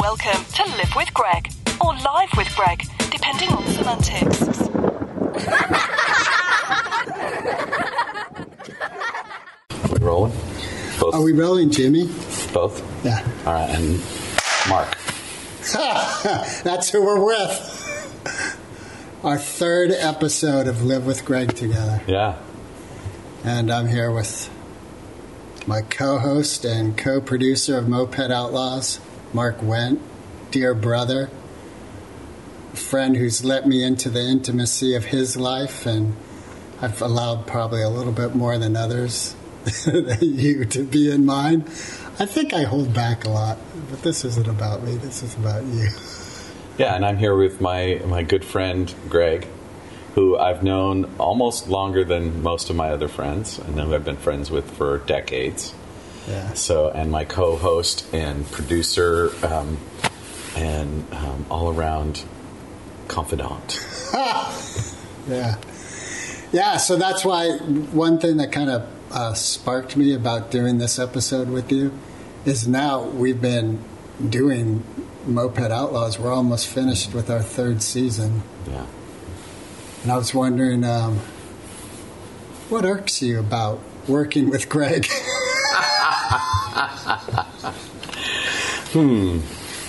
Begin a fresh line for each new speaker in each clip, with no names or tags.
Welcome to Live with Greg, or Live with Greg, depending on semantics.
We rolling? Both.
Are we rolling, Jimmy?
both?
Yeah.
All right, and Marc.
That's who we're with. Our third episode of Live with Greg together.
Yeah.
And I'm here with my co host and co producer of Moped Outlaws, Marc Wendt, dear brother, friend who's let me into the intimacy of his life, and I've allowed probably a little bit more than others you to be in mine. I think I hold back a lot, but this isn't about me, this is about you.
Yeah, and I'm here with my my good friend Greg, who I've known almost longer than most of my other friends, and who I've been friends with for decades.
Yeah.
So, and my co-host and producer, um, and um, all-around confidant.
Yeah. Yeah, so that's why one thing that kind of uh, sparked me about doing this episode with you is now we've been doing Moped Outlaws. We're almost finished with our third season.
Yeah.
And I was wondering um, what irks you about working with Greg?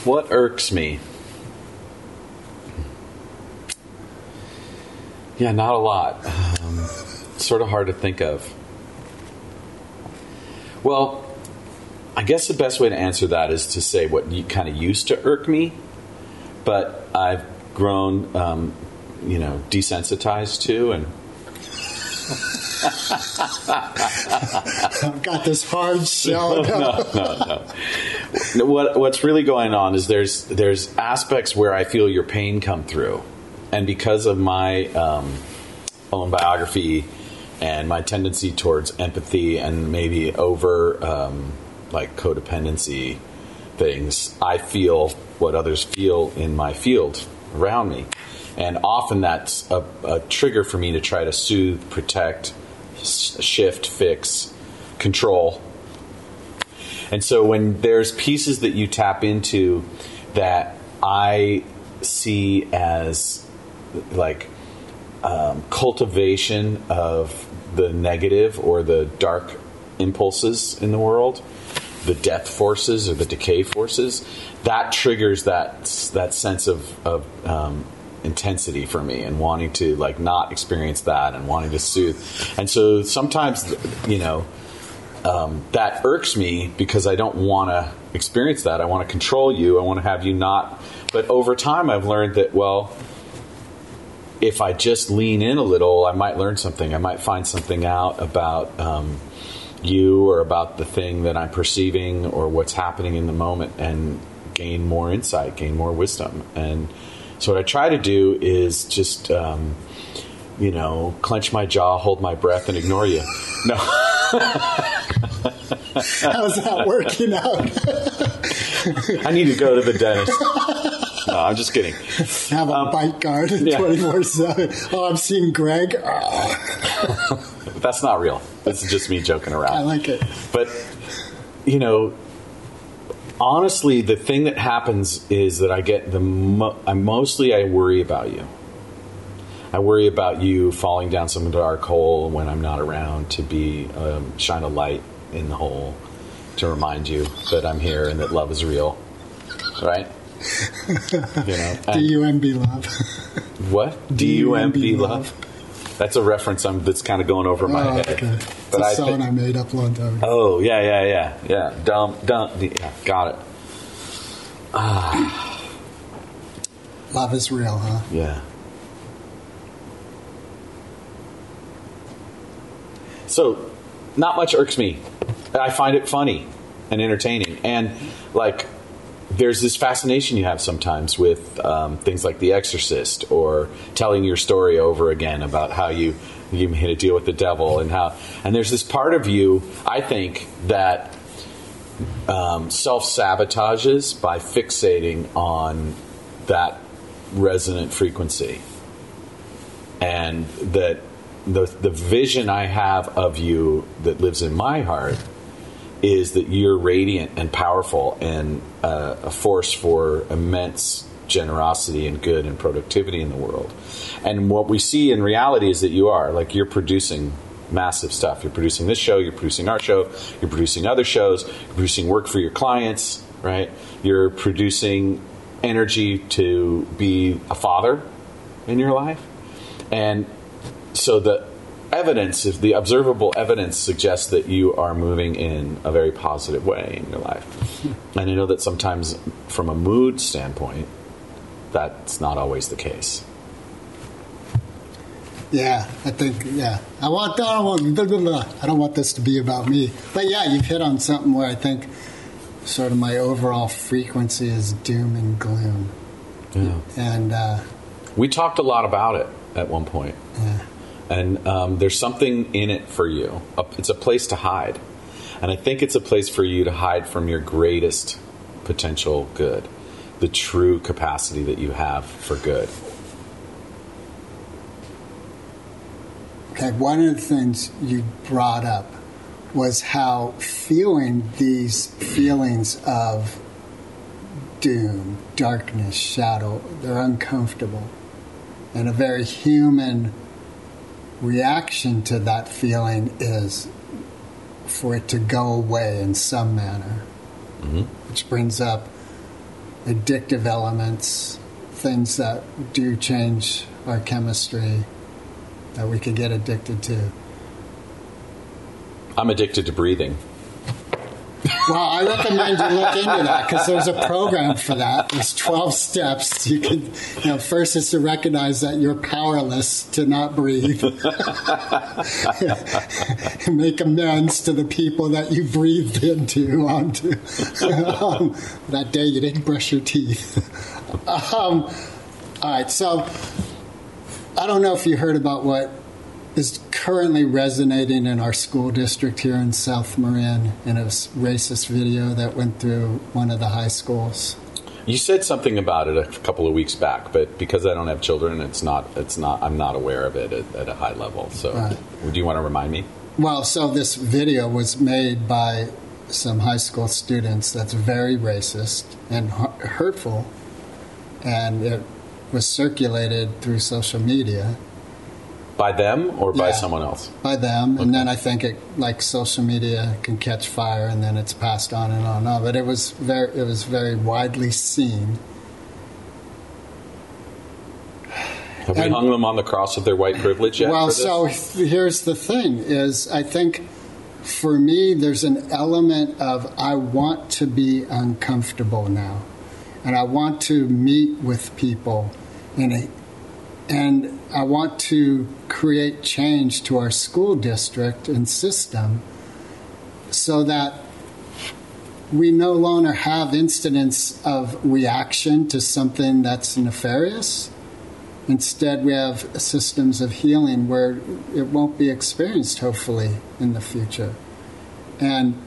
What irks me? Yeah, not a lot. Um, sort of hard to think of. Well, I guess the best way to answer that is to say what kind of used to irk me, but I've grown, um, you know, desensitized to, and
I've got this hard shell.
No, no, what what's really going on is there's there's aspects where I feel your pain come through, and because of my um, own biography and my tendency towards empathy and maybe over um, like codependency things, I feel what others feel in my field around me, and often that's a, a trigger for me to try to soothe, protect, shift, fix, control. And so when there's pieces that you tap into that I see as like um, cultivation of the negative or the dark impulses in the world, the death forces or the decay forces, that triggers that that sense of, of um, intensity for me and wanting to like not experience that and wanting to soothe. And so sometimes, you know, um, that irks me because I don't want to experience that. I want to control you. I want to have you not. But over time, I've learned that well, if I just lean in a little, I might learn something. I might find something out about um, you or about the thing that I'm perceiving or what's happening in the moment, and gain more insight, gain more wisdom. And so, what I try to do is just. Um, you know, clench my jaw, hold my breath, and ignore you. No,
How's that working out?
I need to go to the dentist. No, I'm just kidding.
Have a bite guard
yeah.
24 7. Oh, I'm seeing Greg. Oh,
That's not real. This is just me joking around.
I like it.
But, you know, honestly, the thing that happens is that I get the mo- I mostly I worry about you. I worry about you falling down some dark hole when I'm not around to be um, shine a light in the hole to remind you that I'm here and that love is real, right? you know,
D-U-M-B love.
What? D U M B love. That's a reference I'm, that's kind of going over my
oh,
head.
okay. It's
But
a
I
song I made up long time ago.
Oh yeah, yeah, yeah, yeah. Dumb, dumb. Yeah, got it.
Love is real, huh?
Yeah. So, not much irks me. I find it funny and entertaining, and like there's this fascination you have sometimes with um, things like The Exorcist or telling your story over again about how you you made a deal with the devil and how and there's this part of you I think that um, self sabotages by fixating on that resonant frequency. And that the the vision I have of you that lives in my heart is that you're radiant and powerful and uh, a force for immense generosity and good and productivity in the world. And what we see in reality is that you are like you're producing massive stuff. You're producing this show, you're producing our show, you're producing other shows, you're producing work for your clients, right? You're producing energy to be a father in your life. And so the evidence, if the observable evidence suggests that you are moving in a very positive way in your life. And I know that sometimes from a mood standpoint, that's not always the case.
Yeah, I think yeah. I want I don't want blah, blah, blah. I don't want this to be about me. But yeah, you've hit on something where I think sort of my overall frequency is doom and gloom.
Yeah.
And uh,
We talked a lot about it at one point.
yeah.
And um, there's something in it for you. It's a place to hide, and I think it's a place for you to hide from your greatest potential good, the true capacity that you have for good.
Okay, one of the things you brought up was how feeling these feelings of doom, darkness, shadow, they're uncomfortable. And a very human reaction to that feeling is for it to go away in some manner, mm-hmm. which brings up addictive elements, things that do change our chemistry that we can get addicted to.
I'm addicted to breathing.
Well, I recommend you look into that because there's a program for that. There's 12 steps. You can, you know, first is to recognize that you're powerless to not breathe. Make amends to the people that you breathed into onto um, that day you didn't brush your teeth. Um, all right, so I don't know if you heard about what is currently resonating in our school district here in South Marin in a racist video that went through one of the high schools.
You said something about it a couple of weeks back, but because I don't have children, it's not. It's not. I'm not aware of it at, at a high level. So,
Right.
do you want to remind me?
Well, so this video was made by some high school students that's very racist and hurtful, and it was circulated through social media
By them or by
Yeah.
someone else?
by them, and then I think it like social media can catch fire, and then it's passed on and on and on. But it was very, it was very widely seen.
Have we hung them on the cross of their white privilege yet?
well, so here's the thing: is I think for me, there's an element of I want to be uncomfortable now, and I want to meet with people in a, and I want to create change to our school district and system, so that we no longer have incidents of reaction to something that's nefarious. Instead, we have systems of healing where it won't be experienced, hopefully, in the future. And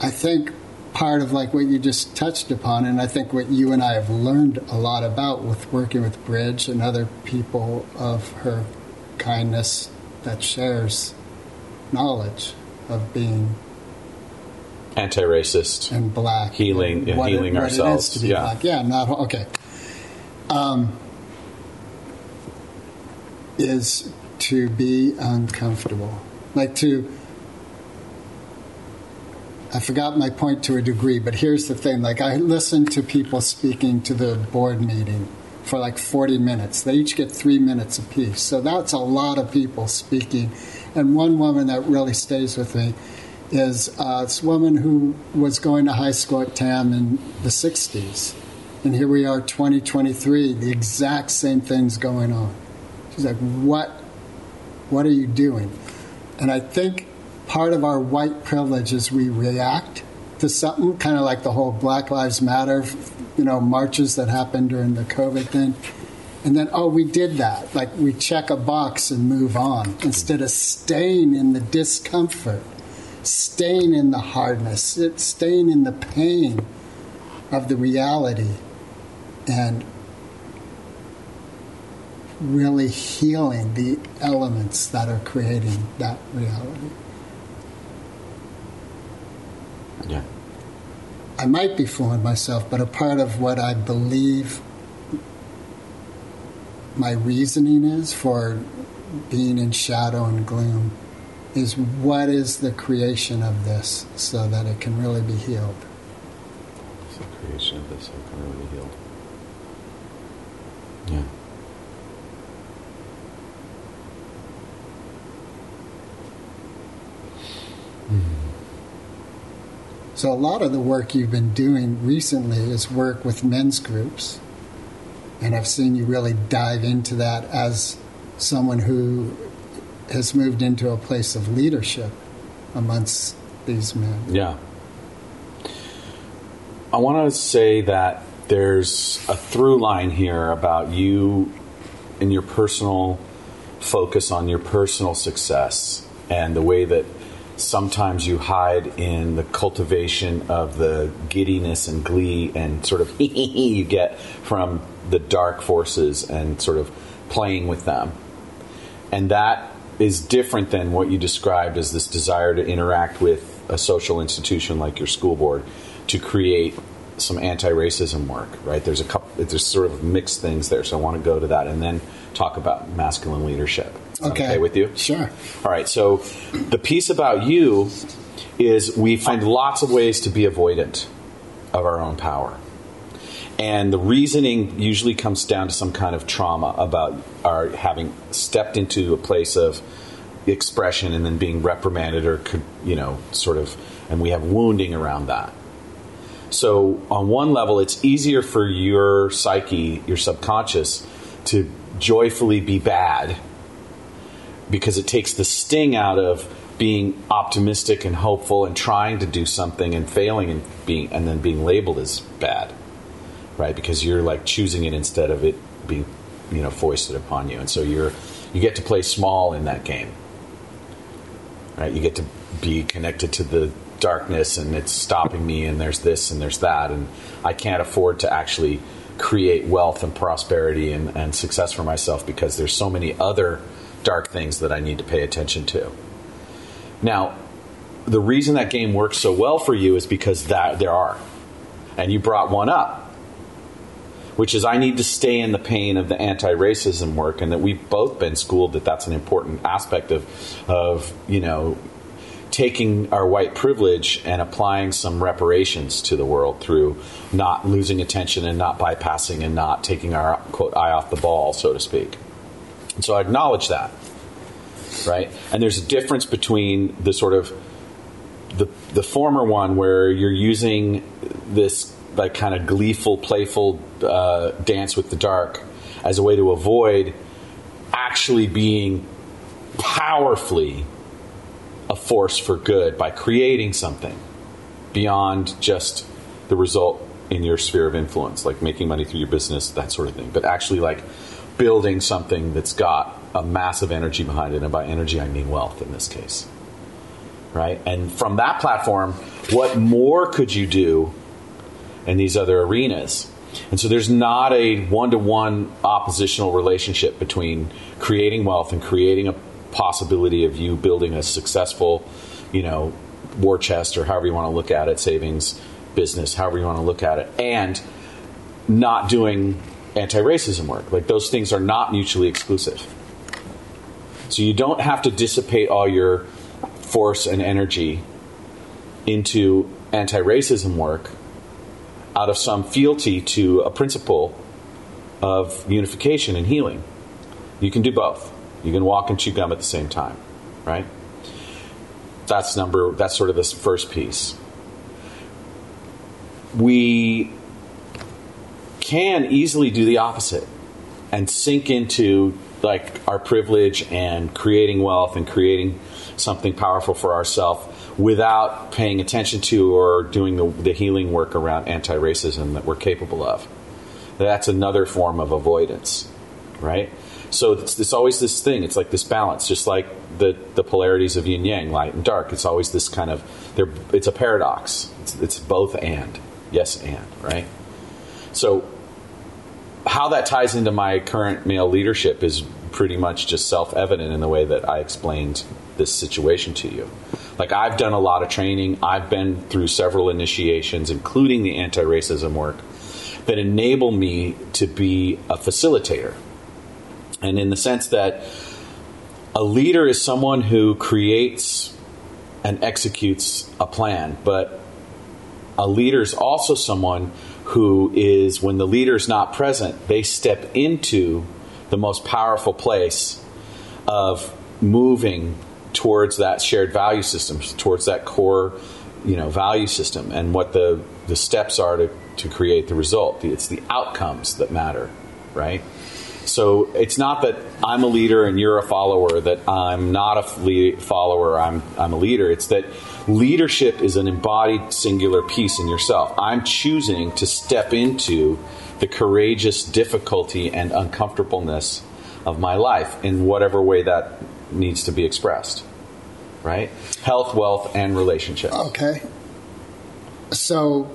I think part of like what you just touched upon, and I think what you and I have learned a lot about with working with Bridge and other people of her kindness that shares knowledge of being
anti-racist.
and black,
Healing-
and
yeah,
what it-
healing ourselves,
It be
yeah.
black. Yeah, not okay. Um, is to be uncomfortable, like to. I forgot my point to a degree, but here's the thing: like I listened to people speaking to the board meeting for like 40 minutes. They each get three minutes apiece, so that's a lot of people speaking. And one woman that really stays with me is uh, this woman who was going to high school at TAM in the 60s. And here we are, 2023, the exact same thing's going on. She's like, what, what are you doing? And I think part of our white privilege is we react to something, kind of like the whole Black Lives Matter, you know, marches that happened during the COVID thing. And then, oh, we did that. Like we check a box and move on instead of staying in the discomfort, staying in the hardness, staying in the pain of the reality and really healing the elements that are creating that reality.
Yeah.
I might be fooling myself, but a part of what I believe my reasoning is for being in shadow and gloom is what is the creation of this so that it can really be healed.
It's the creation of this so it can really be healed. Yeah.
So, a lot of the work you've been doing recently is work with men's groups. And I've seen you really dive into that as someone who has moved into a place of leadership amongst these men.
Yeah. I want to say that there's a through line here about you and your personal focus on your personal success and the way that sometimes you hide in the cultivation of the giddiness and glee and sort of you get from the dark forces and sort of playing with them. And that is different than what you described as this desire to interact with a social institution like your school board to create some anti-racism work, right? There's a couple, there's sort of mixed things there. So I want to go to that and then talk about masculine leadership.
Okay.
okay with you?
Sure.
All right. So the piece about you is we find lots of ways to be avoidant of our own power. And the reasoning usually comes down to some kind of trauma about our having stepped into a place of expression and then being reprimanded or, could, you know, sort of, and we have wounding around that. So, on one level, it's easier for your psyche, your subconscious, to joyfully be bad because it takes the sting out of being optimistic and hopeful and trying to do something and failing and being and then being labeled as bad right? Because you're like choosing it instead of it being you know foisted upon you. And so you're you get to play small in that game right? You get to be connected to the darkness and it's stopping me and there's this and there's that. And i can't afford to actually create wealth and prosperity and, and success for myself because there's so many other dark things that i need to pay attention to now the reason that game works so well for you is because that there are and you brought one up which is I need to stay in the pain of the anti-racism work, and that we've both been schooled that that's an important aspect of, of you know, taking our white privilege and applying some reparations to the world through not losing attention and not bypassing and not taking our quote eye off the ball, so to speak. And so I acknowledge that, right? And there's a difference between the sort of the the former one where you're using this like kind of gleeful, playful uh, dance with the dark as a way to avoid actually being powerfully a force for good by creating something beyond just the result in your sphere of influence, like making money through your business, that sort of thing, but actually like building something that's got a massive energy behind it. And by energy, I mean wealth in this case. Right? And from that platform, what more could you do in these other arenas? And so there's not a one to one oppositional relationship between creating wealth and creating a possibility of you building a successful, you know, war chest or however you want to look at it, savings business, however you want to look at it, and not doing anti racism work. Like those things are not mutually exclusive. So you don't have to dissipate all your force and energy into anti racism work out of some fealty to a principle of unification and healing. You can do both. You can walk and chew gum at the same time, right? That's number that's sort of this first piece. We can easily do the opposite and sink into like our privilege and creating wealth and creating something powerful for ourselves without paying attention to or doing the, the healing work around anti-racism that we're capable of. That's another form of avoidance, right? So it's, it's always this thing. It's like this balance, just like the, the polarities of yin yang, light and dark. It's always this kind of. It's a paradox. It's, it's both and yes and right. So how that ties into my current male leadership is pretty much just self evident in the way that I explained this situation to you. Like I've done a lot of training. I've been through several initiations, including the anti-racism work, that enable me to be a facilitator. And in the sense that a leader is someone who creates and executes a plan, but a leader is also someone who is, when the leader is not present, they step into the most powerful place of moving towards that shared value system, towards that core, you know, value system, and what the the steps are to to create the result. It's the outcomes that matter, right? So it's not that I'm a leader and you're a follower, that I'm not a follower, I'm, I'm a leader. It's that leadership is an embodied singular piece in yourself. I'm choosing to step into the courageous difficulty and uncomfortableness of my life in whatever way that needs to be expressed. Right? Health, wealth, and relationships.
Okay. So,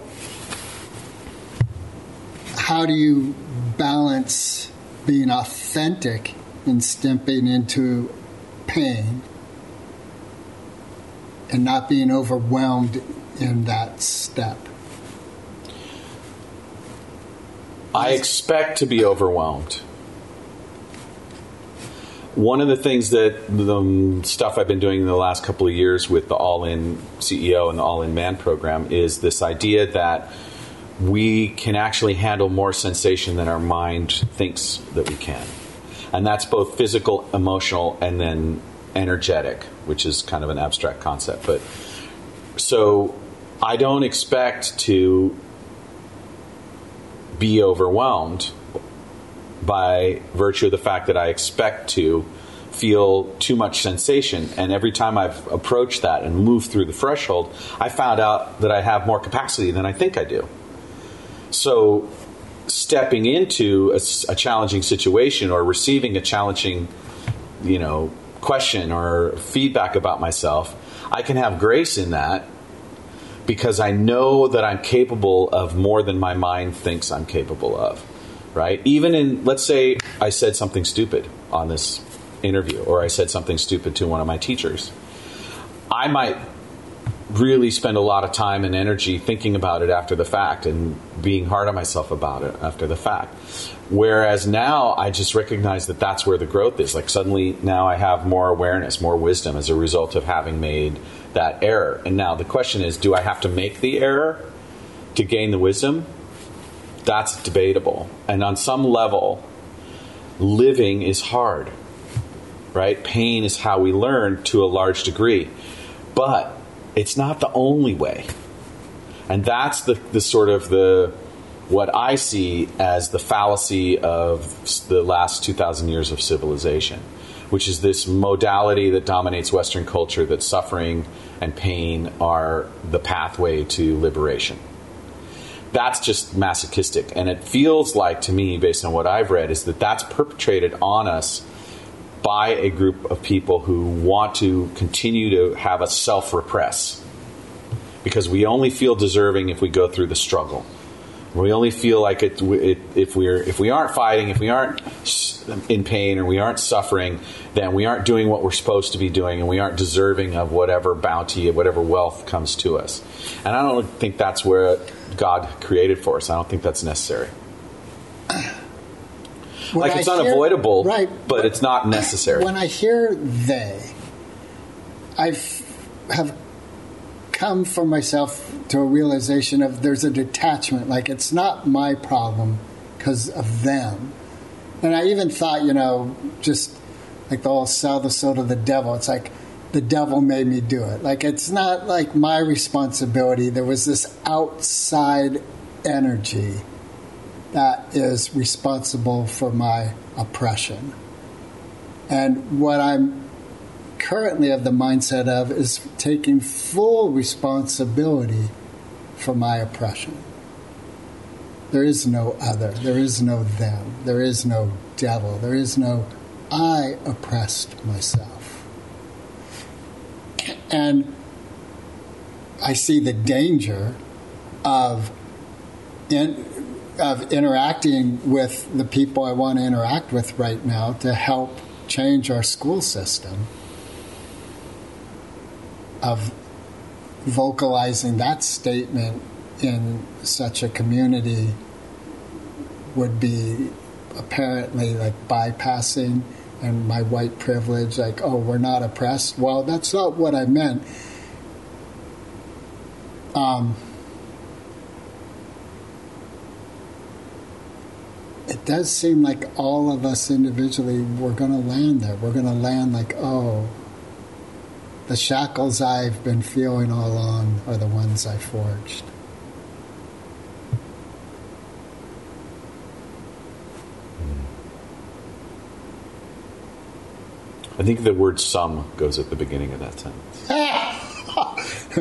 how do you balance being authentic and stepping into pain and not being overwhelmed in that step?
I expect to be overwhelmed. One of the things that the stuff I've been doing in the last couple of years with the All In CEO and the All In Man program is this idea that we can actually handle more sensation than our mind thinks that we can. And that's both physical, emotional, and then energetic, which is kind of an abstract concept. But so I don't expect to be overwhelmed by virtue of the fact that I expect to feel too much sensation. And every time I've approached that and moved through the threshold, I found out that I have more capacity than I think I do. So, stepping into a, a challenging situation or receiving a challenging, you know, question or feedback about myself, I can have grace in that because I know that I'm capable of more than my mind thinks I'm capable of. Right? Even in, let's say I said something stupid on this interview, or I said something stupid to one of my teachers. I might really spend a lot of time and energy thinking about it after the fact and being hard on myself about it after the fact. Whereas now I just recognize that that's where the growth is. Like suddenly now I have more awareness, more wisdom as a result of having made that error. And now the question is do I have to make the error to gain the wisdom? That's debatable. And on some level, living is hard, right? Pain is how we learn to a large degree. But it's not the only way. And that's the, the sort of the what I see as the fallacy of the last 2,000 years of civilization, which is this modality that dominates Western culture that suffering and pain are the pathway to liberation. That's just masochistic. And it feels like to me, based on what I've read, is that that's perpetrated on us by a group of people who want to continue to have us self repress. Because we only feel deserving if we go through the struggle. We only feel like it, it, if we're if we aren't fighting, if we aren't in pain or we aren't suffering, then we aren't doing what we're supposed to be doing, and we aren't deserving of whatever bounty, whatever wealth comes to us. And I don't think that's where God created for us. I don't think that's necessary. Like
I
it's
hear-
unavoidable,
right?
but it's not necessary.
When I hear they, I have come for myself to a realization of there's a detachment. Like it's not my problem because of them. And I even thought, you know, just like the whole sell the soul to the devil. It's like the devil made me do it. Like it's not like my responsibility. There was this outside energy that is responsible for my oppression. And what I'm currently of the mindset of is taking full responsibility for my oppression. There is no other. There is no them. There is no devil. There is no I oppressed myself. And I see the danger of in, of interacting with the people I want to interact with right now to help change our school system of vocalizing that statement in such a community would be apparently like bypassing and my white privilege, like, oh, we're not oppressed. Well, that's not what I meant. Um, does seem like all of us individually, we're going to land there. We're going to land like, oh, the shackles I've been feeling all along are the ones I forged. Hmm.
I think the word some goes at the beginning of that sentence.
Ah!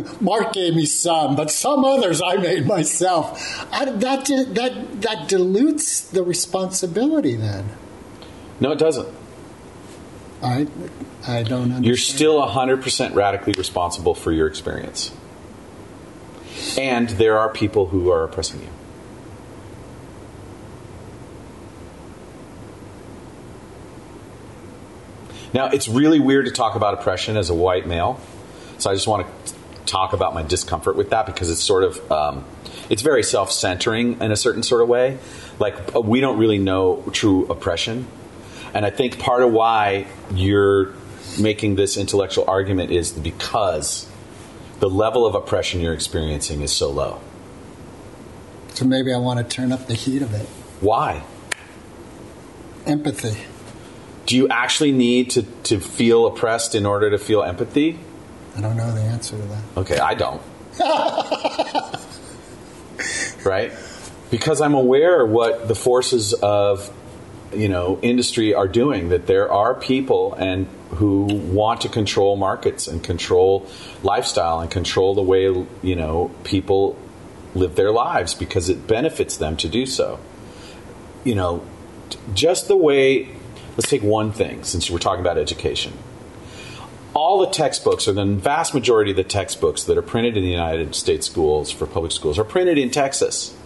Marc gave me some, but some others I made myself. I, that, that, that dilutes the responsibility then.
No, it doesn't.
I, I don't understand.
You're still 100% radically responsible for your experience. And there are people who are oppressing you. Now, it's really weird to talk about oppression as a white male. So I just want to talk about my discomfort with that because it's sort of um, it's very self-centering in a certain sort of way. Like uh, we don't really know true oppression, and I think part of why you're making this intellectual argument is because the level of oppression you're experiencing is so low.
So maybe I want to turn up the heat of it.
Why?
Empathy.
Do you actually need to, to feel oppressed in order to feel empathy?
I don't know the answer to that.
Okay, I don't. right? Because I'm aware what the forces of you know industry are doing that there are people and who want to control markets and control lifestyle and control the way you know people live their lives because it benefits them to do so you know just the way let's take one thing since we're talking about education all the textbooks, or the vast majority of the textbooks that are printed in the United States schools for public schools, are printed in Texas.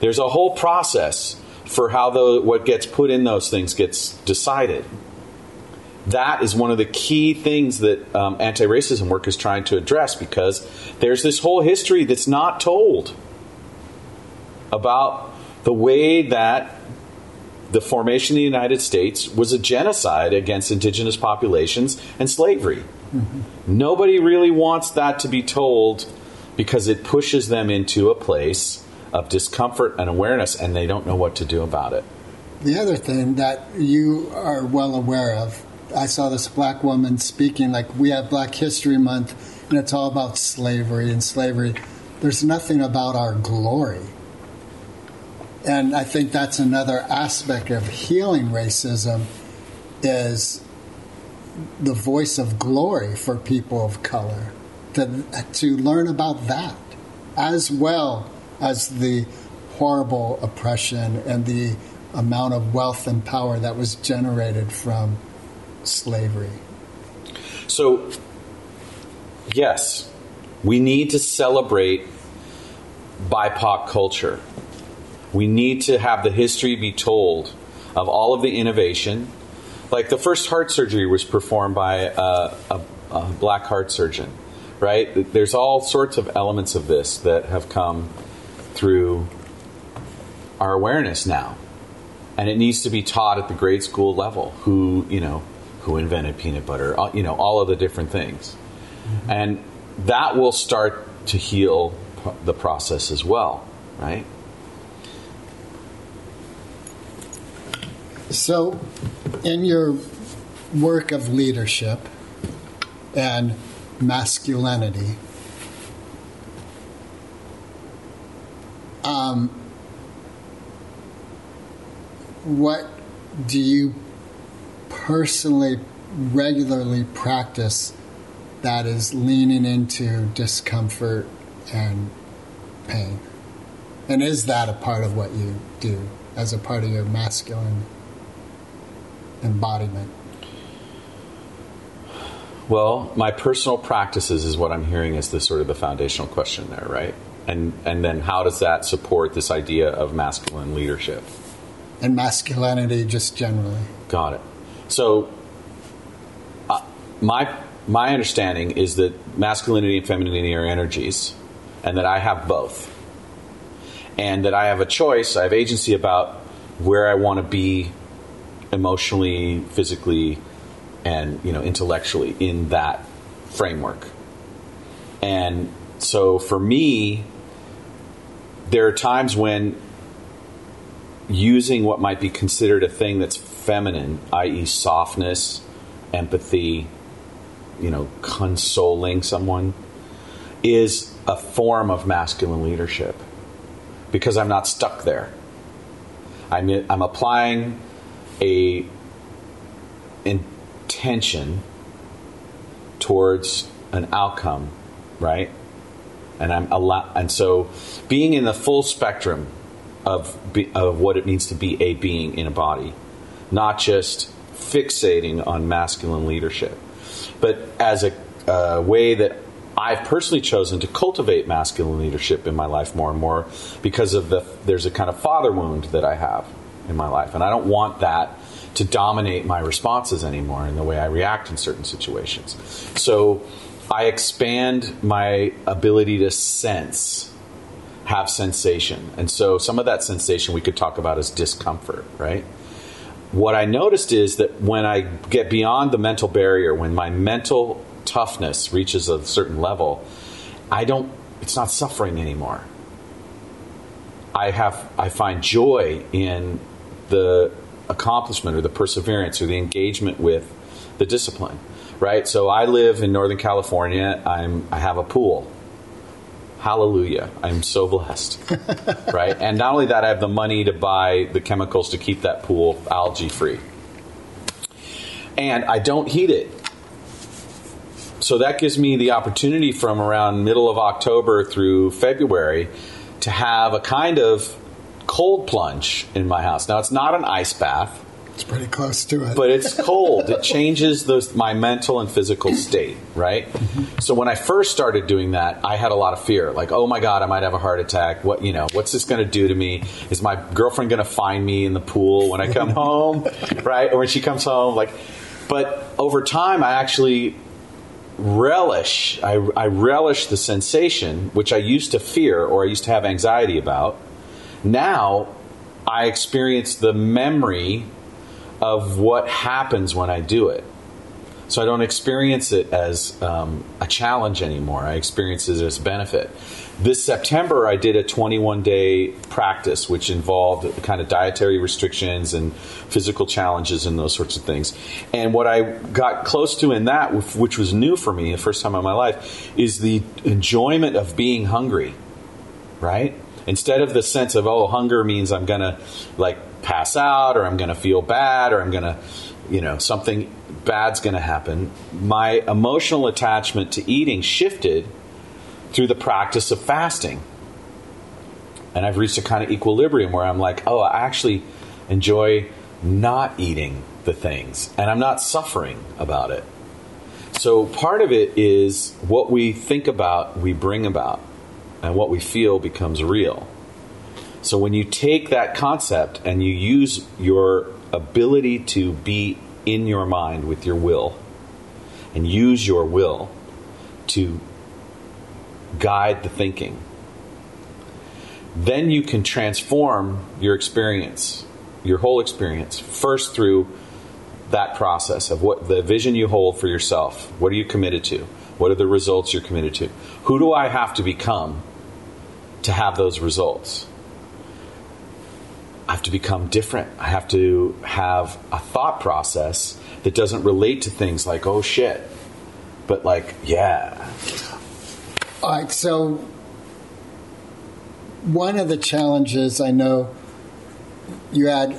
There's a whole process for how the, what gets put in those things gets decided. That is one of the key things that um, anti racism work is trying to address because there's this whole history that's not told about the way that the formation of the United States was a genocide against indigenous populations and slavery. Mm-hmm. Nobody really wants that to be told because it pushes them into a place of discomfort and awareness, and they don't know what to do about it.
The other thing that you are well aware of, I saw this black woman speaking like we have Black History Month, and it's all about slavery and slavery. There's nothing about our glory and I think that's another aspect of healing racism is the voice of glory for people of color to, to learn about that as well as the horrible oppression and the amount of wealth and power that was generated from slavery.
So, yes, we need to celebrate BIPOC culture we need to have the history be told of all of the innovation. Like the first heart surgery was performed by a, a, a black heart surgeon, right? There's all sorts of elements of this that have come through our awareness now. And it needs to be taught at the grade school level who, you know, who invented peanut butter, you know, all of the different things. Mm-hmm. And that will start to heal the process as well, right?
So, in your work of leadership and masculinity, um, what do you personally regularly practice that is leaning into discomfort and pain? And is that a part of what you do as a part of your masculine embodiment?
Well, my personal practices is what I'm hearing is the sort of the foundational question there, right? And and then how does that support this idea of masculine leadership?
And masculinity just generally.
Got it. So uh, my my understanding is that masculinity and femininity are energies, and that I have both, and that I have a choice, I have agency about where I want to be emotionally, physically, and you know intellectually in that framework. And so for me, there are times when using what might be considered a thing that's feminine, i.e., softness, empathy, you know, consoling someone, is a form of masculine leadership because I'm not stuck there. I'm, I'm applying a intention towards an outcome, right? And I'm allow- and so being in the full spectrum of be- of what it means to be a being in a body, not just fixating on masculine leadership, but as a, a way that I've personally chosen to cultivate masculine leadership in my life more and more because of the there's a kind of father wound that I have in my life, and I don't want that to dominate my responses anymore in the way I react in certain situations. So I expand my ability to sense, have sensation. And so some of that sensation we could talk about as discomfort, right? What I noticed is that when I get beyond the mental barrier, when my mental toughness reaches a certain level, I don't, it's not suffering anymore. I have, I find joy in the accomplishment or the perseverance or the engagement with the discipline, right? So I live in Northern California. I'm I have a pool. Hallelujah! I'm so blessed, right? And not only that, I have the money to buy the chemicals to keep that pool algae free, and I don't heat it. So that gives me the opportunity from around middle of October through February to have a kind of cold plunge in my house. Now it's not an ice bath.
It's pretty close to it.
But it's cold. it changes those, my mental and physical state, right? Mm-hmm. So when I first started doing that, I had a lot of fear. Like, oh my God, I might have a heart attack. What, you know, what's this going to do to me? Is my girlfriend going to find me in the pool when I come home, right? Or when she comes home? Like, but over time, I actually relish, I, I relish the sensation, which I used to fear or I used to have anxiety about now I experience the memory of what happens when I do it. So I don't experience it as um, a challenge anymore. I experience it as a benefit. This September, I did a 21 day practice, which involved kind of dietary restrictions and physical challenges and those sorts of things. And what I got close to in that, which was new for me, the first time in my life, is the enjoyment of being hungry, right? Instead of the sense of oh hunger means i'm going to like pass out or i'm going to feel bad or i'm going to you know something bad's going to happen my emotional attachment to eating shifted through the practice of fasting. And i've reached a kind of equilibrium where i'm like oh i actually enjoy not eating the things and i'm not suffering about it. So part of it is what we think about we bring about and what we feel becomes real. So when you take that concept and you use your ability to be in your mind with your will and use your will to guide the thinking, then you can transform your experience, your whole experience, first through that process of what the vision you hold for yourself. What are you committed to? What are the results you're committed to? Who do I have to become to have those results? I have to become different. I have to have a thought process that doesn't relate to things like, oh shit, but like, yeah.
All right, so one of the challenges I know you had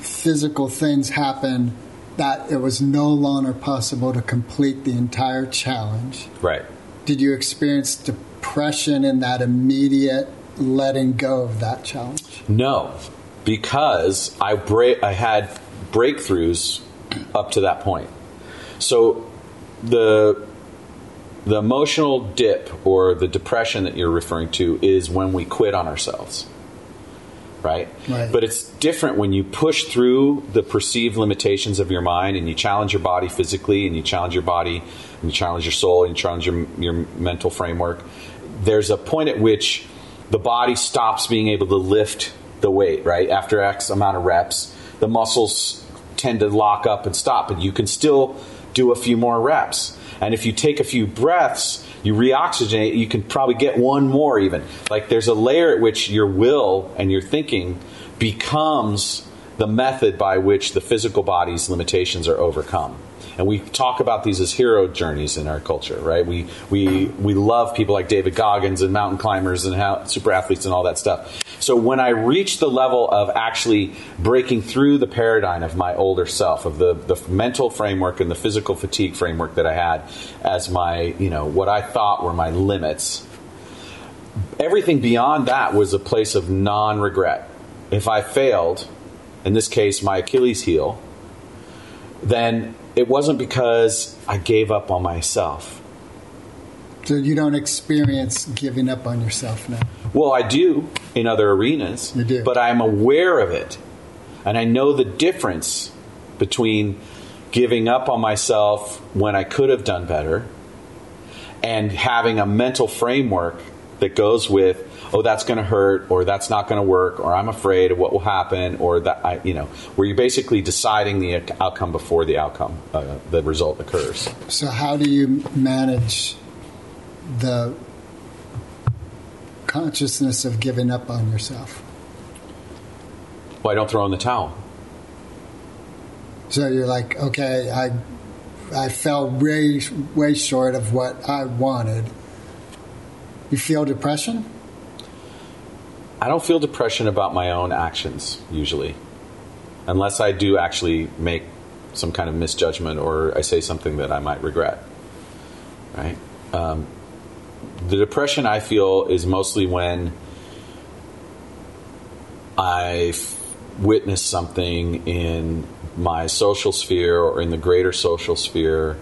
physical things happen that it was no longer possible to complete the entire challenge.
Right.
Did you experience depression in that immediate letting go of that challenge?
No, because I I had breakthroughs up to that point. So the the emotional dip or the depression that you're referring to is when we quit on ourselves. Right?
Right.
But it's different when you push through the perceived limitations of your mind and you challenge your body physically and you challenge your body and you challenge your soul and you challenge your, your mental framework. There's a point at which the body stops being able to lift the weight, right? After X amount of reps, the muscles tend to lock up and stop, and you can still do a few more reps. And if you take a few breaths, you reoxygenate, you can probably get one more even. Like there's a layer at which your will and your thinking becomes the method by which the physical body's limitations are overcome. And we talk about these as hero journeys in our culture, right? We we we love people like David Goggins and mountain climbers and how, super athletes and all that stuff. So when I reach the level of actually breaking through the paradigm of my older self, of the the mental framework and the physical fatigue framework that I had as my you know what I thought were my limits, everything beyond that was a place of non regret. If I failed, in this case my Achilles heel, then it wasn't because I gave up on myself.
So you don't experience giving up on yourself now.
Well, I do in other arenas,
You do.
but I'm aware of it. And I know the difference between giving up on myself when I could have done better and having a mental framework that goes with oh that's going to hurt or that's not going to work or i'm afraid of what will happen or that i you know where you're basically deciding the outcome before the outcome uh, the result occurs
So how do you manage the consciousness of giving up on yourself?
well i don't throw in the towel
So you're like, okay, I I fell way way short of what I wanted. You feel depression?
I don't feel depression about my own actions usually, unless I do actually make some kind of misjudgment or I say something that I might regret. Right? Um, the depression I feel is mostly when I witness something in my social sphere or in the greater social sphere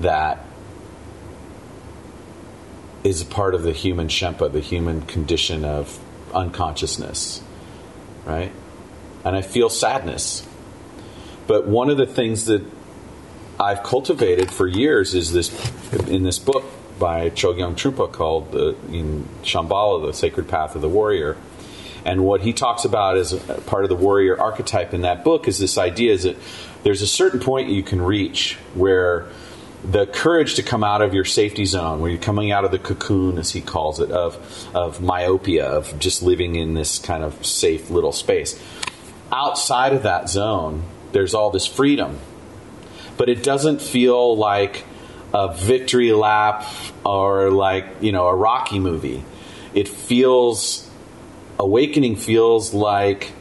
that is a part of the human shenpa, the human condition of unconsciousness, right? And I feel sadness. But one of the things that I've cultivated for years is this in this book by Chogyam Trungpa called the, in Shambhala, The Sacred Path of the Warrior. And what he talks about as part of the warrior archetype in that book is this idea is that there's a certain point you can reach where the courage to come out of your safety zone, where you're coming out of the cocoon, as he calls it, of of myopia, of just living in this kind of safe little space. Outside of that zone, there's all this freedom, but it doesn't feel like a victory lap or like you know a Rocky movie. It feels awakening feels like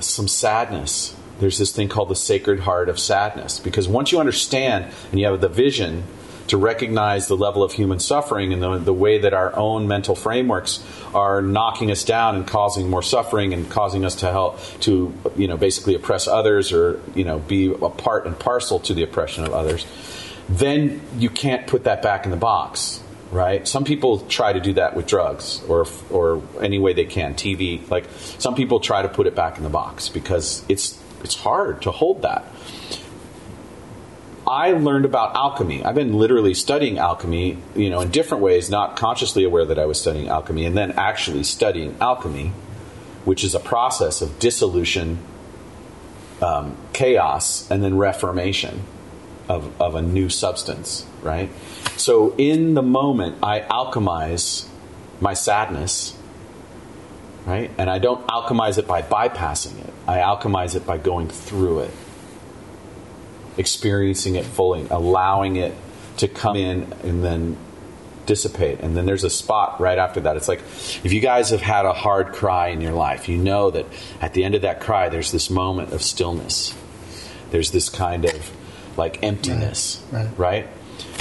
some sadness. There's this thing called the sacred heart of sadness. Because once you understand and you have the vision to recognize the level of human suffering and the, the way that our own mental frameworks are knocking us down and causing more suffering and causing us to help to you know basically oppress others or you know be a part and parcel to the oppression of others then you can't put that back in the box right? Some people try to do that with drugs or or any way they can. TV, like some people try to put it back in the box because it's it's hard to hold that. I learned about alchemy. I've been literally studying alchemy, you know, in different ways, not consciously aware that I was studying alchemy, and then actually studying alchemy, which is a process of dissolution, um, chaos, and then reformation of, of a new substance, right? So in the moment, I alchemize my sadness, right? And I don't alchemize it by bypassing it, I alchemize it by going through it, experiencing it fully, allowing it to come in and then dissipate. And then there's a spot right after that. It's like if you guys have had a hard cry in your life, you know that at the end of that cry, there's this moment of stillness. There's this kind of like emptiness,
Right, right.
right?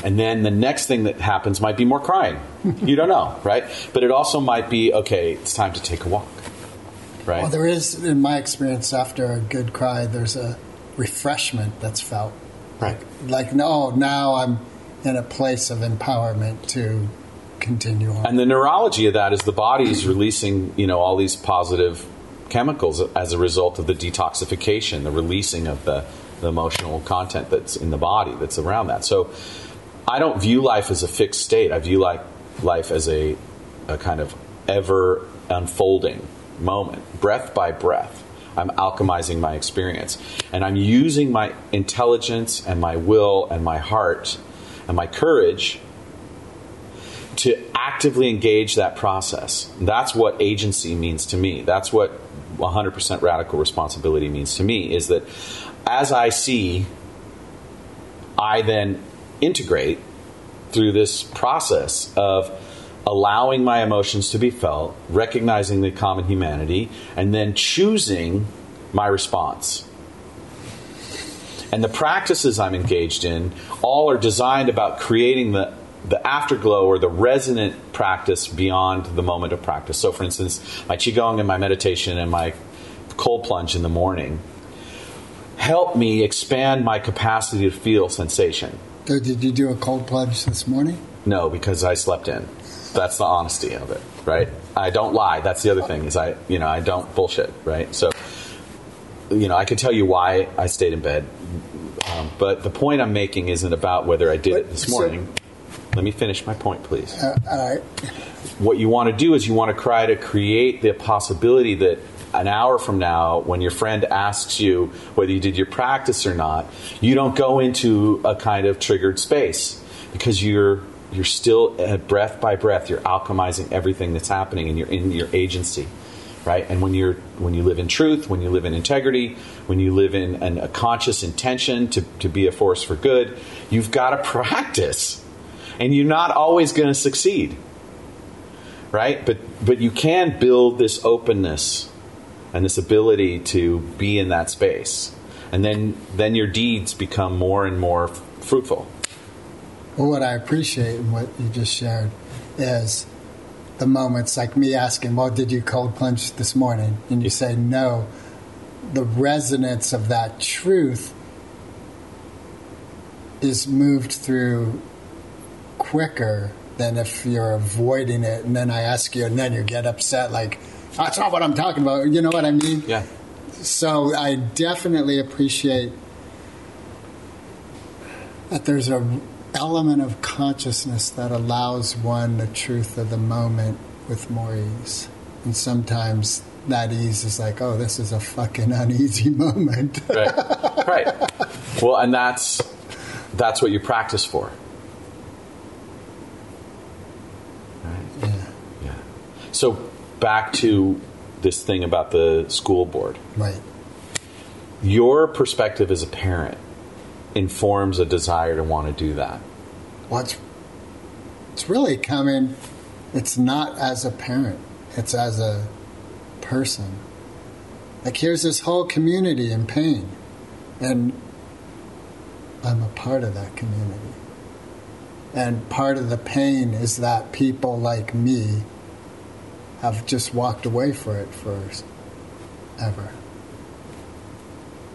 And then the next thing that happens might be more crying. you don't know, right? But it also might be okay, it's time to take a walk, right?
Well, there is, in my experience, after a good cry, there's a refreshment that's felt.
right.
Like, no, now I'm in a place of empowerment to continue on.
And the neurology of that is the body is releasing, you know, all these positive chemicals as a result of the detoxification, the releasing of the, the emotional content that's in the body that's around that. So I don't view life as a fixed state. I view like life as a, a kind of ever unfolding moment, breath by breath. I'm alchemizing my experience. And I'm using my intelligence and my will and my heart and my courage to actively engage that process. That's what agency means to me. That's what 100% radical responsibility means to me is that as I see, I then integrate through this process of allowing my emotions to be felt, recognizing the common humanity, and then choosing my response. And the practices I'm engaged in all are designed about creating the the afterglow or the resonant practice beyond the moment of practice. So, for instance, my qigong and my meditation and my cold plunge in the morning help me expand my capacity to feel sensation.
So did you do a cold plunge this morning?
No, because I slept in. That's the honesty of it, right? I don't lie. That's the other thing is I, you know, I don't bullshit, right? So, you know, I could tell you why I stayed in bed, um, but the point I'm making isn't about whether I did it this
So-
morning. Let me finish my point, please.
Uh, all right.
what you want to do is you want to try to create the possibility that an hour from now, when your friend asks you whether you did your practice or not, you don't go into a kind of triggered space because you're you're still uh, breath by breath. You're alchemizing everything that's happening, and you're in your agency, right? And when you're when you live in truth, when you live in integrity, when you live in an, a conscious intention to to be a force for good, you've got to practice, and you're not always going to succeed right but but you can build this openness and this ability to be in that space and then then your deeds become more and more f- fruitful
Well, what I appreciate in what you just shared is the moments like me asking, Well, did you cold plunge this morning? And you say no. The resonance of that truth is moved through quicker than if you're avoiding it. And then I ask you, and then you get upset, like, That's not what I'm talking about. You know what I mean?
yeah
So I definitely appreciate that there's a element of consciousness that allows one the truth of the moment with more ease. And sometimes that ease is like, oh, this is a fucking uneasy moment.
right right well and that's that's what you practice for right
yeah,
yeah so back to this thing about the school board
right.
your perspective as a parent informs a desire to want to do that
Well, it's, it's really coming, it's not as a parent, it's as a person. Like, here's this whole community in pain, and I'm a part of that community. And part of the pain is that people like me have just walked away for it for ever.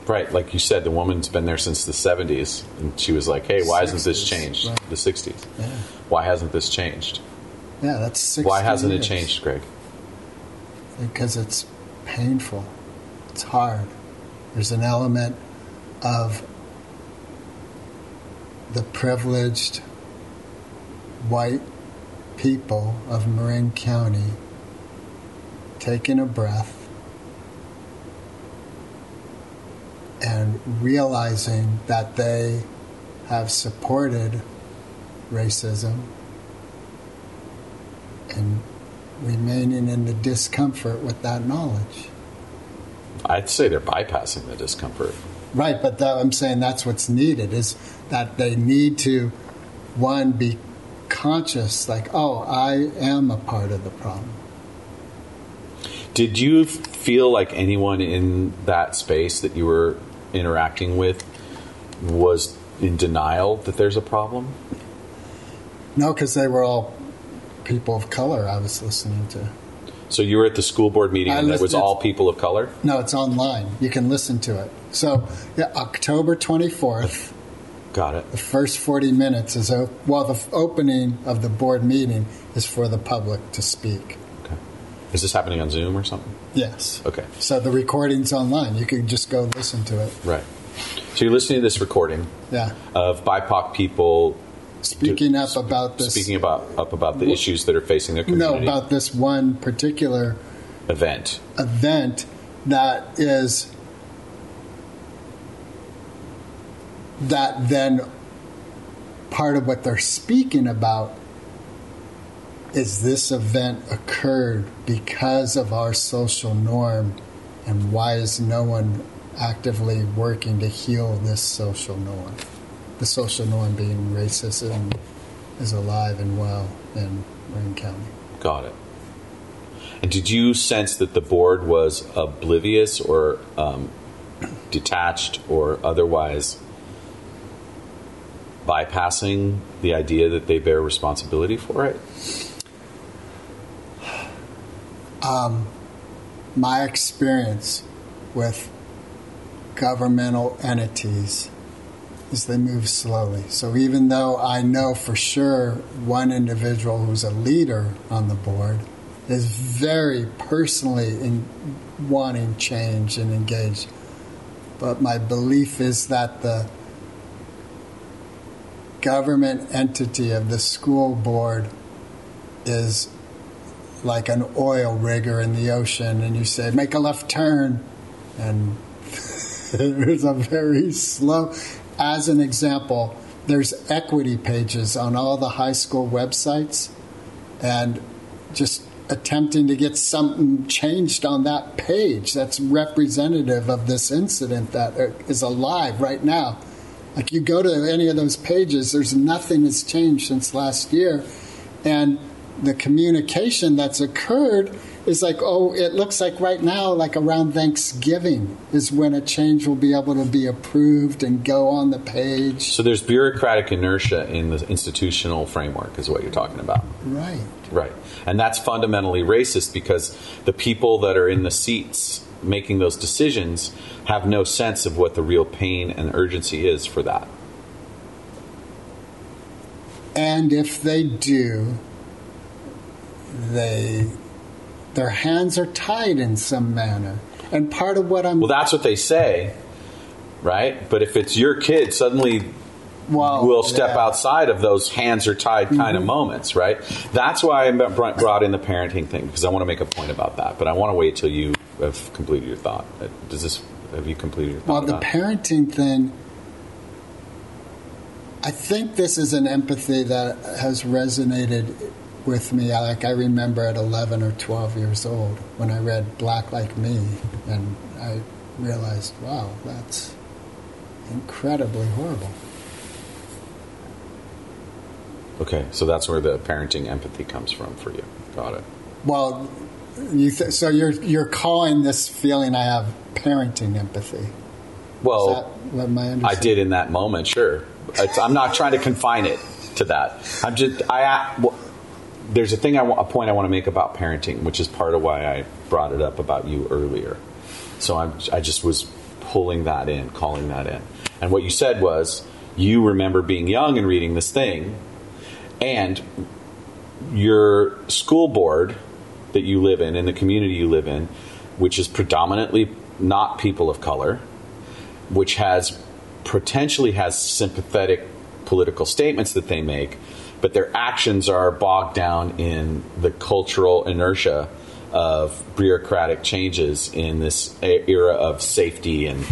Right, like you said, the woman's been there since the 70s, and she was like, hey, why hasn't this changed?
right.
The 60s.
Yeah,
Why hasn't this changed?
yeah that's 60
Why hasn't
years.
it changed, Greg?
because it's painful. It's hard. There's an element of the privileged white people of Marin County taking a breath and realizing that they have supported racism and remaining in the discomfort with that knowledge.
I'd say they're bypassing the discomfort.
Right, but that, I'm saying that's what's needed is that they need to, one, be conscious, like, oh, I am a part of the problem.
Did you feel like anyone in that space that you were interacting with was in denial that there's a problem?
No, because they were all people of color I was listening to.
So you were at the school board meeting
I
and it was all people of color?
No, it's online. You can listen to it. So, yeah, October 24th,
Got it.
the first 40 minutes is, well, the opening of the board meeting is for the public to speak.
Is this happening on Zoom or something?
Yes.
Okay.
So the recording's online. You can just go listen to it.
Right. So you're listening to this recording
Yeah.
of BIPOC people
Speaking up about this.
speaking about up about the issues that are facing their community.
no, about this one particular
event.
event that is that then part of what they're speaking about is this event occurred because of our social norm and why is no one actively working to heal this social norm the social norm being racism is alive and well in Marin County
Got it. And did you sense that the board was oblivious or um, detached or otherwise bypassing the idea that they bear responsibility for it?
Um, my experience with governmental entities is they move slowly. So even though I know for sure one individual who's a leader on the board is very personally in wanting change and engaged, but my belief is that the government entity of the school board is like an oil rigger in the ocean, and you say, make a left turn, and there's a very slow. As an example, there's equity pages on all the high school websites, and just attempting to get something changed on that page that's representative of this incident that uh, is alive right now. Like you go to any of those pages, there's nothing that's changed since last year, and the communication that's occurred is like, oh, it looks like right now, like around Thanksgiving, is when a change will be able to be approved and go on the page.
So there's bureaucratic inertia in the institutional framework, is what you're talking about.
Right.
Right. And that's fundamentally racist because the people that are in the seats making those decisions have no sense of what the real pain and urgency is for that.
And if they do, they their hands are tied in some manner. And part of what I'm
Well, that's what they say, right? But if it's your kid, suddenly
well,
will step
yeah.
outside of those hands are tied kind of moments, right? That's why I brought brought in the parenting thing because I want to make a point about that. But I want to wait till you have completed your thought. Uh, Does this have you completed your thought?
Well, the
about it?
parenting thing, I think this is an empathy that has resonated with me. Like I remember at 11 or 12 years old when I read Black Like Me, and I realized, wow, that's incredibly horrible.
Okay, so that's where the parenting empathy comes from for you. Got it.
Well, you th- so you're you're calling this feeling I have parenting empathy. Is
Well,
that what my
I did in that moment, sure. It's, I'm not trying to confine it to that. I'm just I. Well, there's a thing I a point I want to make about parenting, which is part of why I brought it up about you earlier. So I'm, I just was pulling that in, calling that in. And what you said was you remember being young and reading this thing, and your school board that you live in, in the community you live in, which is predominantly not people of color, which has potentially has sympathetic political statements that they make, but their actions are bogged down in the cultural inertia of bureaucratic changes in this era of safety and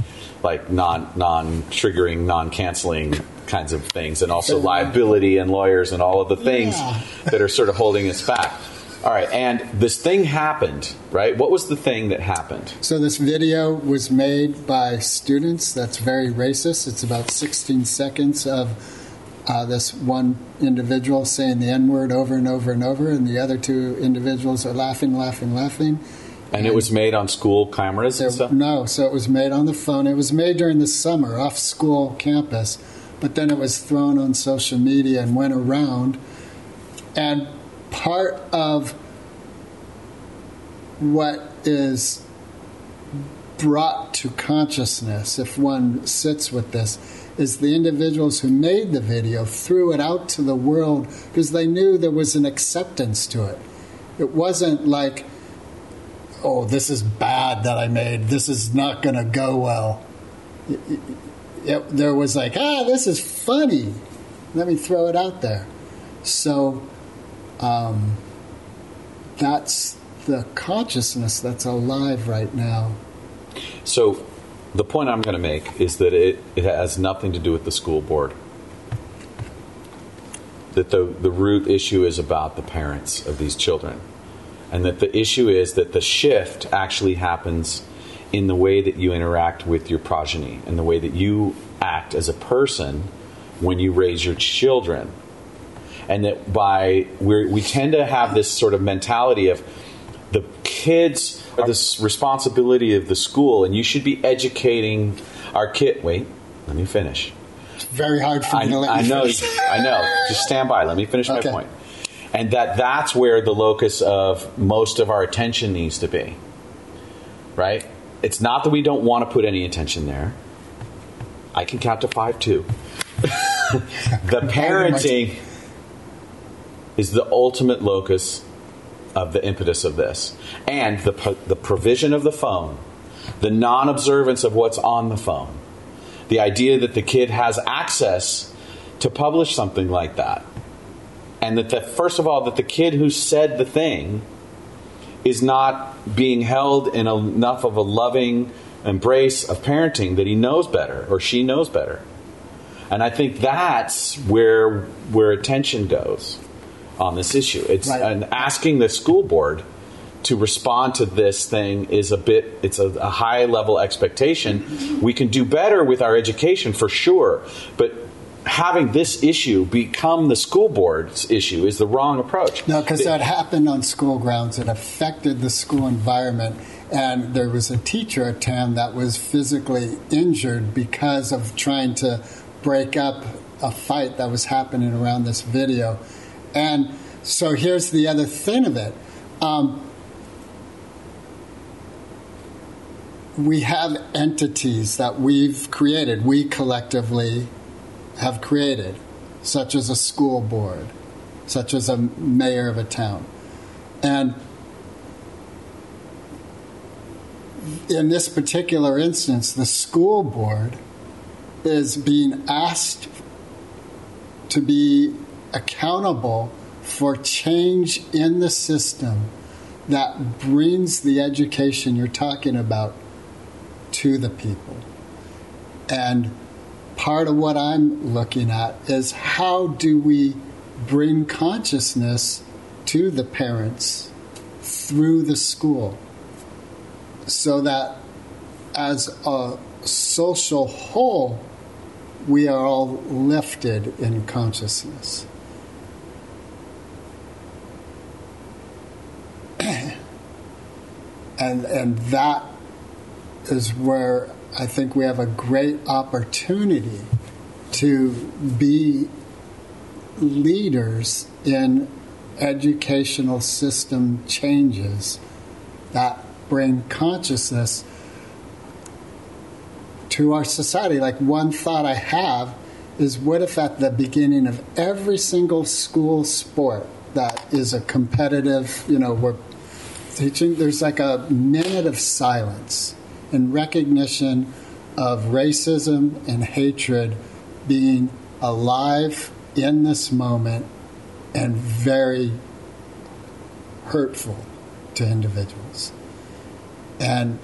like non non triggering, non canceling kinds of things, and also liability and lawyers and all of the things
Yeah.
that are sort of holding us back. All right, and this thing happened, right? What was the thing that happened?
So this video was made by students. That's very racist. It's about 16 seconds of uh, this one individual saying the N word over and over and over, and the other two individuals are laughing, laughing, laughing.
And it was made on school cameras and
There-
stuff.
no, so it was made on the phone. It was made during the summer off school campus, but then it was thrown on social media and went around. And part of what is brought to consciousness, if one sits with this, is the individuals who made the video threw it out to the world because they knew there was an acceptance to it. It wasn't like oh, this is bad that I made. This is not going to go well. It, it, there was like, ah, this is funny. Let me throw it out there. So um, that's the consciousness that's alive right now.
So the point I'm going to make is that it, it has nothing to do with the school board. That the, the root issue is about the parents of these children. And that the issue is that the shift actually happens in the way that you interact with your progeny and the way that you act as a person when you raise your children. And that by, we we tend to have this sort of mentality of the kids this responsibility of the school, and you should be educating our kid. Wait, let me finish.
It's very hard for me
I,
to let
I
you
know. I know. Just stand by. Let me finish
Okay.
my point. And that that's where the locus of most of our attention needs to be. Right? It's not that we don't want to put any attention there. I can count to five too. the parenting is the ultimate locus of the impetus of this, and the the provision of the phone, the non-observance of what's on the phone, the idea that the kid has access to publish something like that, and that the, first of all that the kid who said the thing is not being held in enough of a loving embrace of parenting that he knows better or she knows better. And I think that's where where attention goes on this issue. It's
Right.
and asking the school board to respond to this thing is a bit it's a, a high level expectation. We can do better with our education for sure, but having this issue become the school board's issue is the wrong approach.
No, because that happened on school grounds. It affected the school environment. And there was a teacher at TAM that was physically injured because of trying to break up a fight that was happening around this video. And so here's the other thing of it. Um, we have entities that we've created, we collectively have created, such as a school board, such as a mayor of a town. And in this particular instance, the school board is being asked to be accountable for change in the system that brings the education you're talking about to the people. And part of what I'm looking at is how do we bring consciousness to the parents through the school so that as a social whole, we are all lifted in consciousness. And and that is where I think we have a great opportunity to be leaders in educational system changes that bring consciousness to our society. Like one thought I have is what if at the beginning of every single school sport that is a competitive, you know, we're teaching, there's like a minute of silence in recognition of racism and hatred being alive in this moment and very hurtful to individuals. And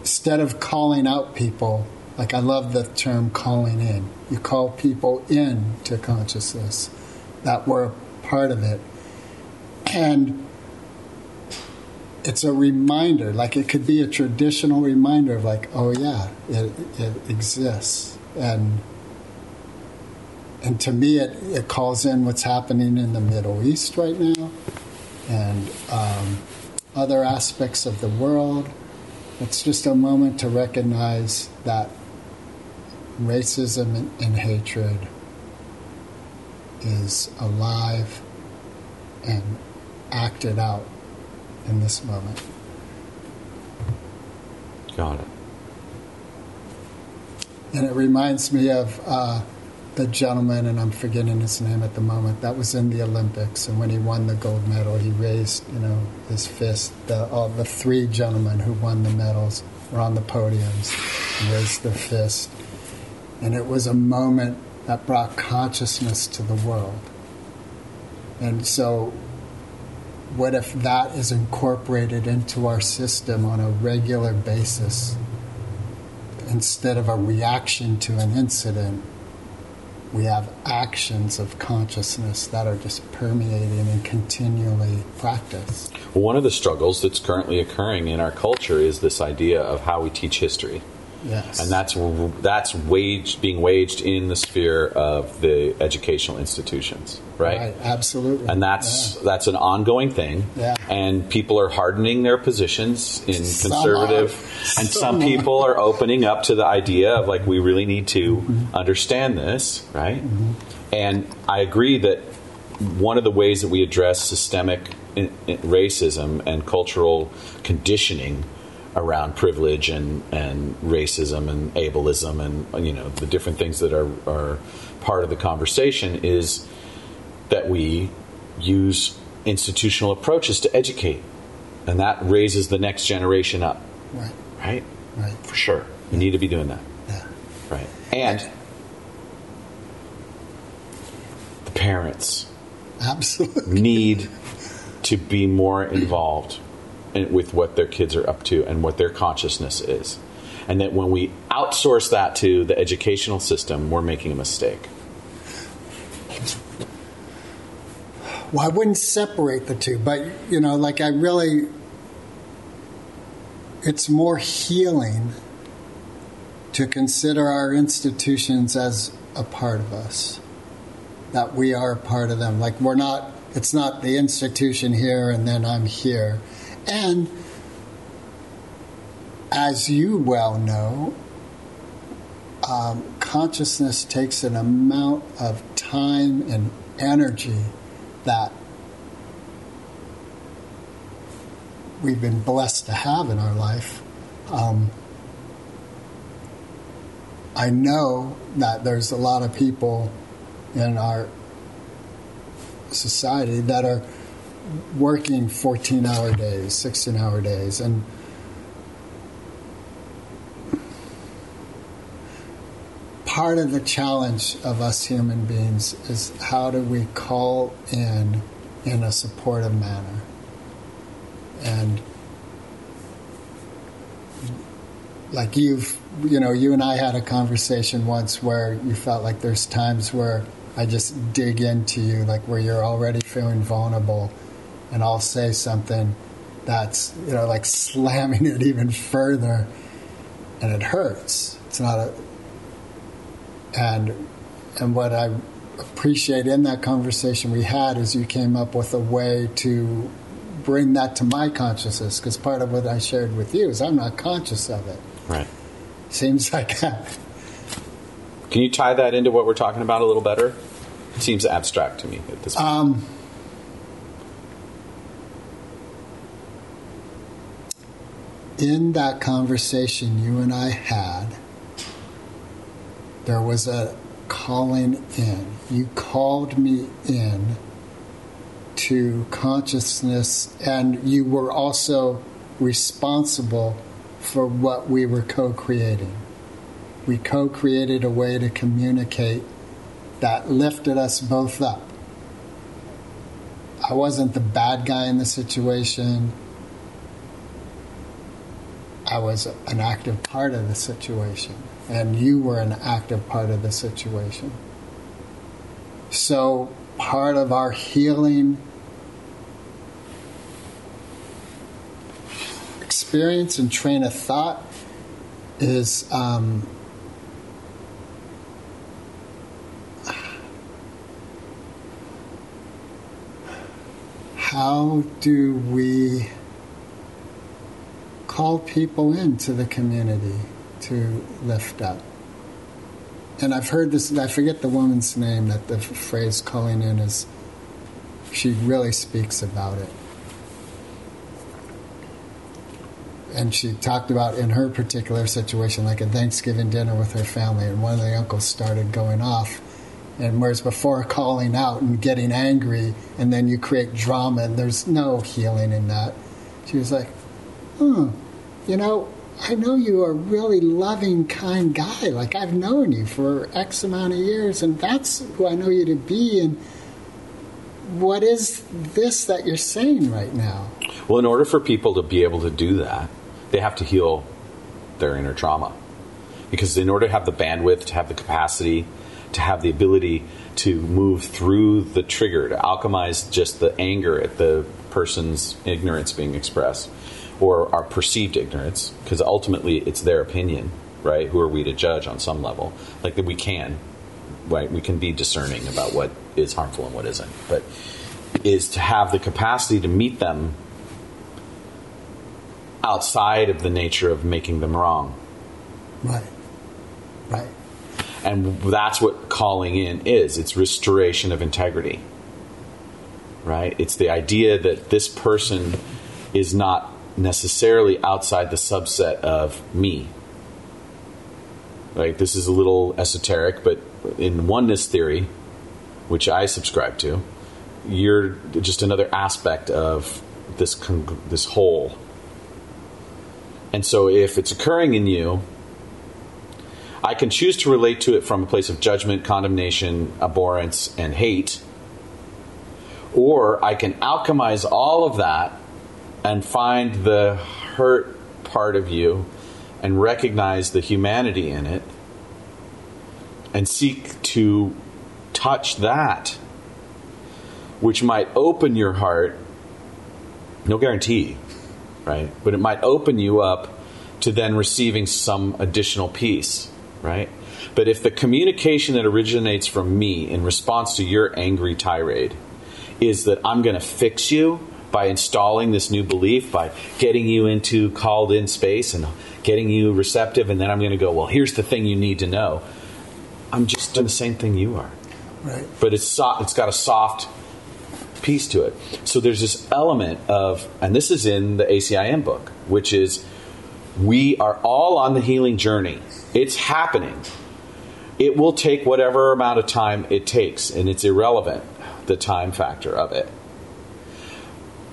instead of calling out people, like I love the term calling in, you call people in to consciousness that were part of it. And it's a reminder, like it could be a traditional reminder of, like, oh yeah, it, it exists. And and to me, it, it calls in what's happening in the Middle East right now and um, other aspects of the world. It's just a moment to recognize that racism and, and hatred is alive and acted out in this moment.
Got it.
And it reminds me of uh, the gentleman, and I'm forgetting his name at the moment, that was in the Olympics, and when he won the gold medal, he raised, you know, his fist. The, all the three gentlemen who won the medals were on the podiums and raised their fist, and it was a moment that brought consciousness to the world. And so, what if that is incorporated into our system on a regular basis instead of a reaction to an incident? we have actions of consciousness that are just permeating and continually practiced.
One of the struggles that's currently occurring in our culture is this idea of how we teach history.
Yes.
And that's that's waged being waged in the sphere of the educational institutions, right?
Right, absolutely.
And that's
yeah.
that's an ongoing thing.
Yeah.
And people are hardening their positions in
Some
conservative
are.
and
Some
some people are opening up to the idea of like we really need to
Mm-hmm.
understand this, right? Mm-hmm. And I agree that one of the ways that we address systemic in, in racism and cultural conditioning around privilege and, and racism and ableism and you know the different things that are, are part of the conversation is that we use institutional approaches to educate. And that raises the next generation up.
Right,
right?
Right.
for sure. We need to be doing that.
Yeah.
right. And the parents
Absolutely.
need to be more involved. in, with what their kids are up to and what their consciousness is. And that when we outsource that to the educational system, we're making a mistake.
Well, I wouldn't separate the two, but you know, like I really, it's more healing to consider our institutions as a part of us, that we are a part of them. Like we're not, it's not the institution here and then I'm here. And as you well know, um, consciousness takes an amount of time and energy that we've been blessed to have in our life. Um, I know that there's a lot of people in our society that are working 14 hour days, 16 hour days, and part of the challenge of us human beings is how do we call in in a supportive manner? And like you've you know you and i had a conversation once where you felt like there's times where i just dig into you like where you're already feeling vulnerable and i'll say something that's you know like slamming it even further and it hurts it's not a and and what I appreciate in that conversation we had is you came up with a way to bring that to my consciousness because part of what I shared with you is I'm not conscious of it.
Right.
Seems like that.
Can you tie that into what we're talking about a little better? It seems abstract to me at this point.
Um, in that conversation you and I had, there was a calling in. You called me in to consciousness, and you were also responsible for what we were co creating. We co created a way to communicate that lifted us both up. I wasn't the bad guy in the situation. I was an active part of the situation, and you were an active part of the situation. So, part of our healing experience and train of thought is um, how do we call people into the community to lift up? And I've heard this, I forget the woman's name that the phrase calling in is, she really speaks about it. And she talked about in her particular situation, like a Thanksgiving dinner with her family, and one of the uncles started going off. And whereas before calling out and getting angry, and then you create drama, and there's no healing in that. She was like, hmm, you know, I know you are a really loving, kind guy. Like I've known you for X amount of years, and that's who I know you to be. And what is this that you're saying right now?
Well, in order for people to be able to do that, they have to heal their inner trauma. Because in order to have the bandwidth, to have the capacity, to have the ability to move through the trigger, to alchemize just the anger at the person's ignorance being expressed, or our perceived ignorance, because ultimately it's their opinion, right? Who are we to judge on some level? Like that we can, right? We can be discerning about what is harmful and what isn't, but is to have the capacity to meet them outside of the nature of making them wrong.
Right. Right.
And that's what calling in is it's restoration of integrity. Right? It's the idea that this person is not necessarily outside the subset of me. Right? This is a little esoteric, but in oneness theory, which I subscribe to, you're just another aspect of this con- this whole. And so if it's occurring in you, I can choose to relate to it from a place of judgment, condemnation, abhorrence, and hate. Or I can alchemize all of that and find the hurt part of you and recognize the humanity in it and seek to touch that, which might open your heart. No guarantee, right? But it might open you up to then receiving some additional peace, right? But if the communication that originates from me in response to your angry tirade is that I'm going to fix you by installing this new belief, by getting you into called in space and getting you receptive, and then I'm going to go, well, here's the thing you need to know. I'm just doing the same thing you are.
Right.
But it's so, it's got a soft piece to it. So there's this element of, and this is in the ACIM book, which is we are all on the healing journey. It's happening. It will take whatever amount of time it takes, and it's irrelevant, the time factor of it.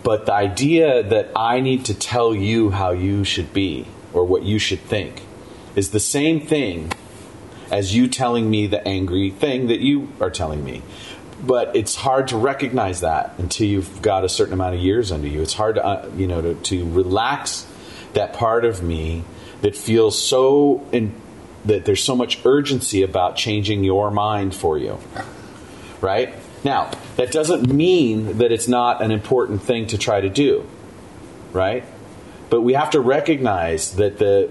But the idea that I need to tell you how you should be or what you should think is the same thing as you telling me the angry thing that you are telling me. But it's hard to recognize that until you've got a certain amount of years under you. It's hard to, uh, you know, to, to relax that part of me that feels so in, that there's so much urgency about changing your mind for you. Right? Now, that doesn't mean that it's not an important thing to try to do. Right? But we have to recognize that the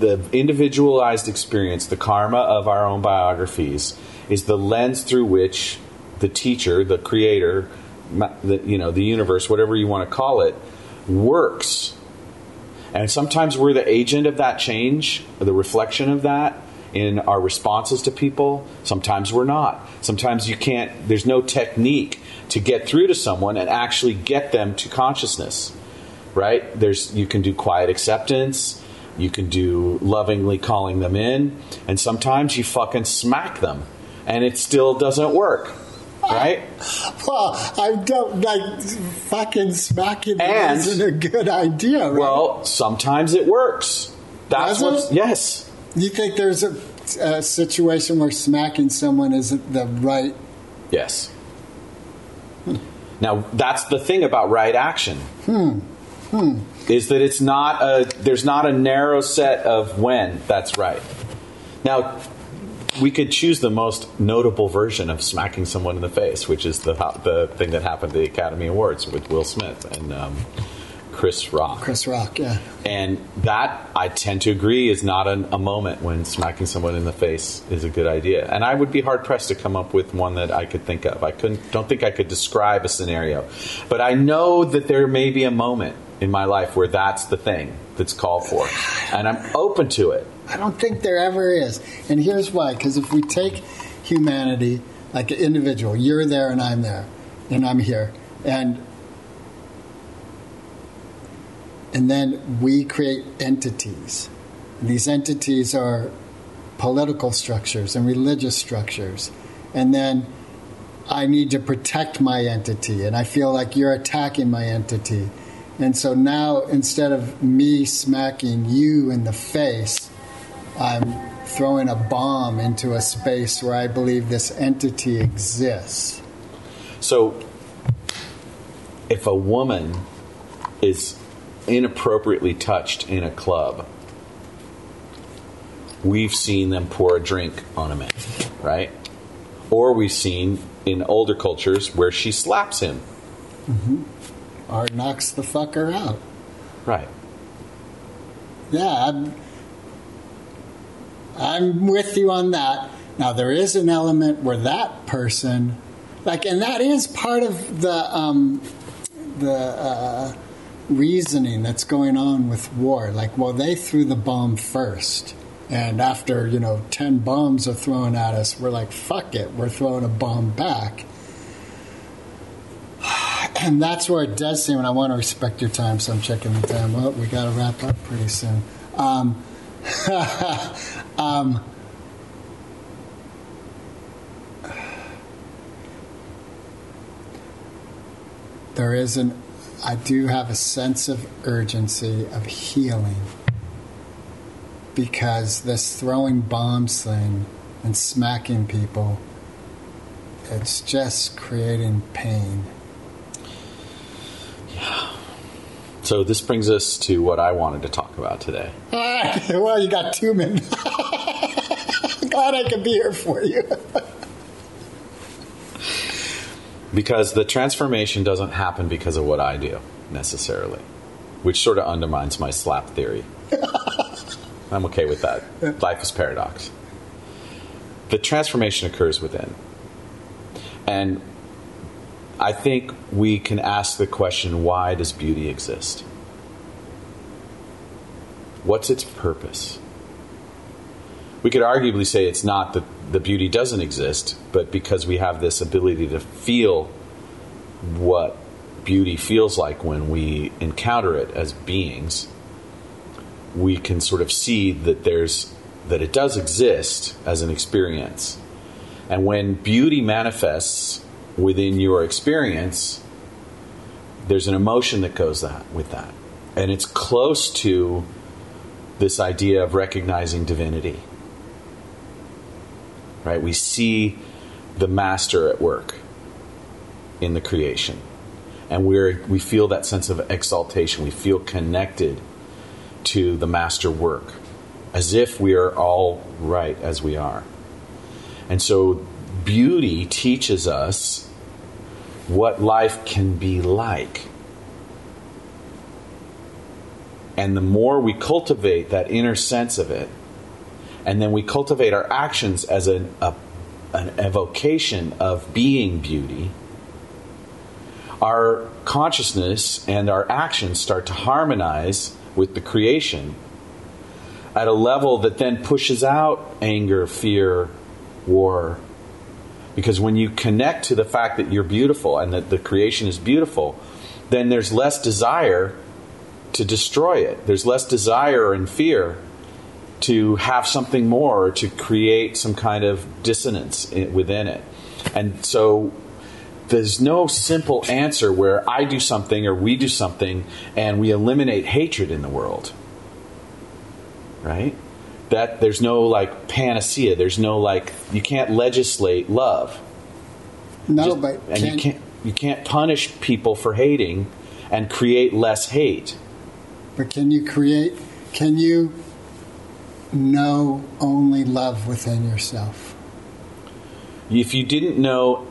the individualized experience, the karma of our own biographies, is the lens through which the teacher, the creator, the, you know, the universe, whatever you want to call it, works. And sometimes we're the agent of that change, the reflection of that in our responses to people. Sometimes we're not. Sometimes you can't, there's no technique to get through to someone and actually get them to consciousness. Right? There's you can do quiet acceptance, you can do lovingly calling them in, and sometimes you fucking smack them and it still doesn't work. Right?
Well, I don't like fucking smacking
And-
isn't a good idea, right?
Well, sometimes it works. That's
Does it?
Yes.
you think there's a, a situation where smacking someone isn't the right?
Yes. Now that's the thing about right action. Hmm. Hmm. Is that it's not a there's not a narrow set of when that's right. Now we could choose the most notable version of smacking someone in the face, which is the the thing that happened at the Academy Awards with Will Smith and um, Chris Rock.
Chris Rock, yeah.
And that, I tend to agree, is not an, a moment when smacking someone in the face is a good idea. And I would be hard pressed to come up with one that I could think of. I couldn't, don't think I could describe a scenario. But I know that there may be a moment in my life where that's the thing that's called for. And I'm open to it.
I don't think there ever is. And here's why because if we take humanity like an individual, you're there and I'm there, and I'm here, and and then we create entities. And these entities are political structures and religious structures and then I need to protect my entity, and I feel like you're attacking my entity. And so now, instead of me smacking you in the face, I'm throwing a bomb into a space where I believe this entity exists.
So, if a woman is inappropriately touched in a club, we've seen them pour a drink on a man, right? Or we've seen in older cultures where she slaps him,
Or knocks the fucker out.
right?
Yeah, I'm, I'm with you on that. Now, there is an element where that person, like, and that is part of the, um, the uh, reasoning that's going on with war. Like, well, they threw the bomb first. And after, you know, 10 bombs are thrown at us, we're like, fuck it, we're throwing a bomb back. And that's where it does seem, and I want to respect your time, so I'm checking the time. Well, we got to wrap up pretty soon. Um, um, there is an, I do have a sense of urgency of healing because this throwing bombs thing and smacking people, it's just creating pain.
So, this brings us to what I wanted to talk about today.
Well, you got two minutes. Glad I could be here for you.
Because the transformation doesn't happen because of what I do necessarily, which sort of undermines my slap theory. I'm okay with that. Life is paradox. The transformation occurs within. And I think we can ask the question why does beauty exist? What's its purpose? We could arguably say it's not that the beauty doesn't exist, but because we have this ability to feel what beauty feels like when we encounter it as beings, we can sort of see that there's that it does exist as an experience. And when beauty manifests within your experience, there's an emotion that goes that with that. And it's close to this idea of recognizing divinity. Right? We see the master at work in the creation. And we're we feel that sense of exaltation. We feel connected to the master work as if we are all right as we are. And so beauty teaches us what life can be like. And the more we cultivate that inner sense of it, and then we cultivate our actions as an, a, an evocation of being beauty, our consciousness and our actions start to harmonize with the creation at a level that then pushes out anger, fear, war. Because when you connect to the fact that you're beautiful and that the creation is beautiful, then there's less desire to destroy it. There's less desire and fear to have something more to create some kind of dissonance within it. And so there's no simple answer where I do something or we do something and we eliminate hatred in the world. Right? That there's no like panacea. There's no like you can't legislate love.
No,
Just-
but
and you can't you can't punish people for hating and create less hate.
But can you create, can you know only love within yourself?
If you didn't know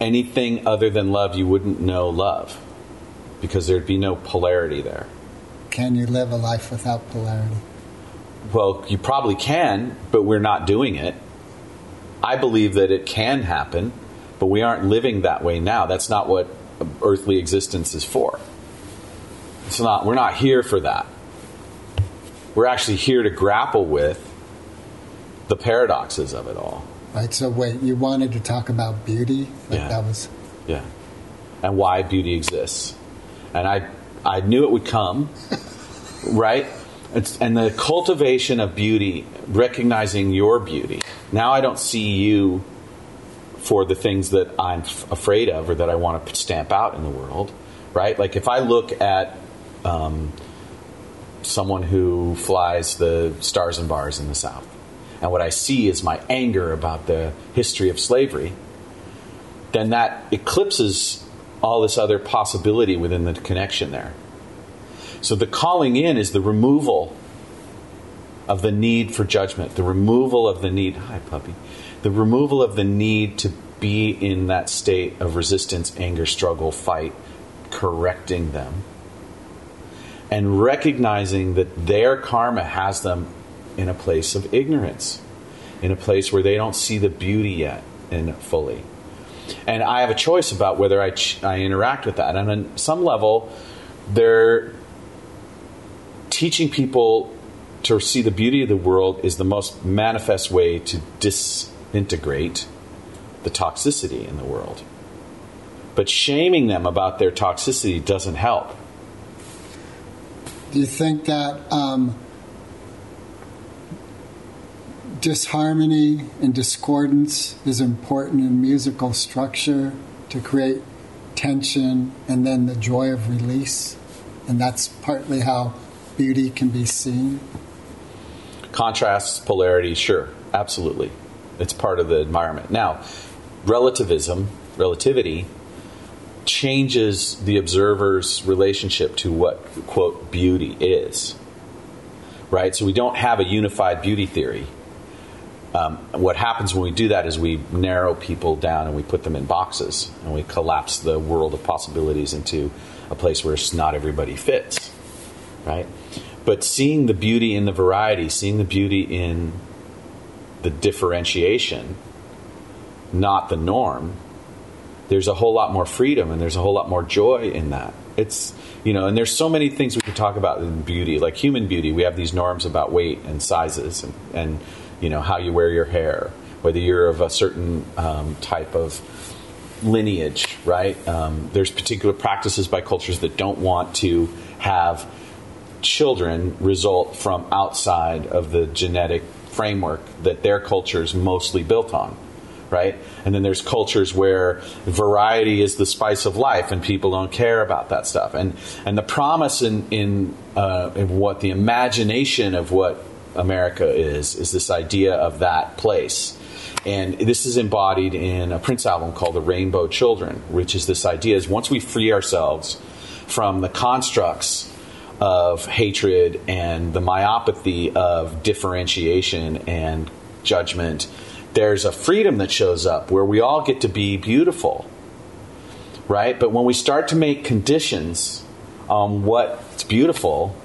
anything other than love, you wouldn't know love because there'd be no polarity there.
Can you live a life without polarity?
Well, you probably can, but we're not doing it. I believe that it can happen, but we aren't living that way now. That's not what earthly existence is for. It's not we're not here for that. We're actually here to grapple with the paradoxes of it all.
Right? So, wait, you wanted to talk about beauty? Like
Yeah.
that was.
Yeah. And why beauty exists. And I I knew it would come, right? It's, and the cultivation of beauty, recognizing your beauty. Now I don't see you for the things that I'm f- afraid of or that I want to stamp out in the world, right? Like if I look at um, someone who flies the stars and bars in the South, and what I see is my anger about the history of slavery, then that eclipses all this other possibility within the connection there. So the calling in is the removal of the need for judgment, the removal of the need, hi puppy, the removal of the need to be in that state of resistance, anger, struggle, fight, correcting them, and recognizing that their karma has them in a place of ignorance, in a place where they don't see the beauty yet in fully. And I have a choice about whether I, ch- I interact with that. And on some level, they're teaching people to see the beauty of the world is the most manifest way to disintegrate the toxicity in the world. But shaming them about their toxicity doesn't help.
Do you think that um, disharmony and discordance is important in musical structure to create tension and then the joy of release? And that's partly how beauty can be seen?
Contrasts, polarity, sure, absolutely. It's part of the environment. Now, relativism, relativity, changes the observer's relationship to what, quote, beauty is. Right? So we don't have a unified beauty theory. Um, what happens when we do that is we narrow people down and we put them in boxes and we collapse the world of possibilities into a place where not everybody fits. Right? But seeing the beauty in the variety, seeing the beauty in the differentiation, not the norm, there's a whole lot more freedom and there's a whole lot more joy in that. It's, you know, and there's so many things we could talk about in beauty, like human beauty. We have these norms about weight and sizes and, and you know, how you wear your hair, whether you're of a certain um, type of lineage, right? Um, there's particular practices by cultures that don't want to have children result from outside of the genetic framework that their culture is mostly built on right? And then there's cultures where variety is the spice of life, and people don't care about that stuff. And and the promise in in, uh, in what the imagination of what America is is this idea of that place. And this is embodied in a Prince album called The Rainbow Children, which is this idea is once we free ourselves from the constructs of hatred and the myopathy of differentiation and judgment, there's a freedom that shows up where we all get to be beautiful. Right? But when we start to make conditions on what's beautiful,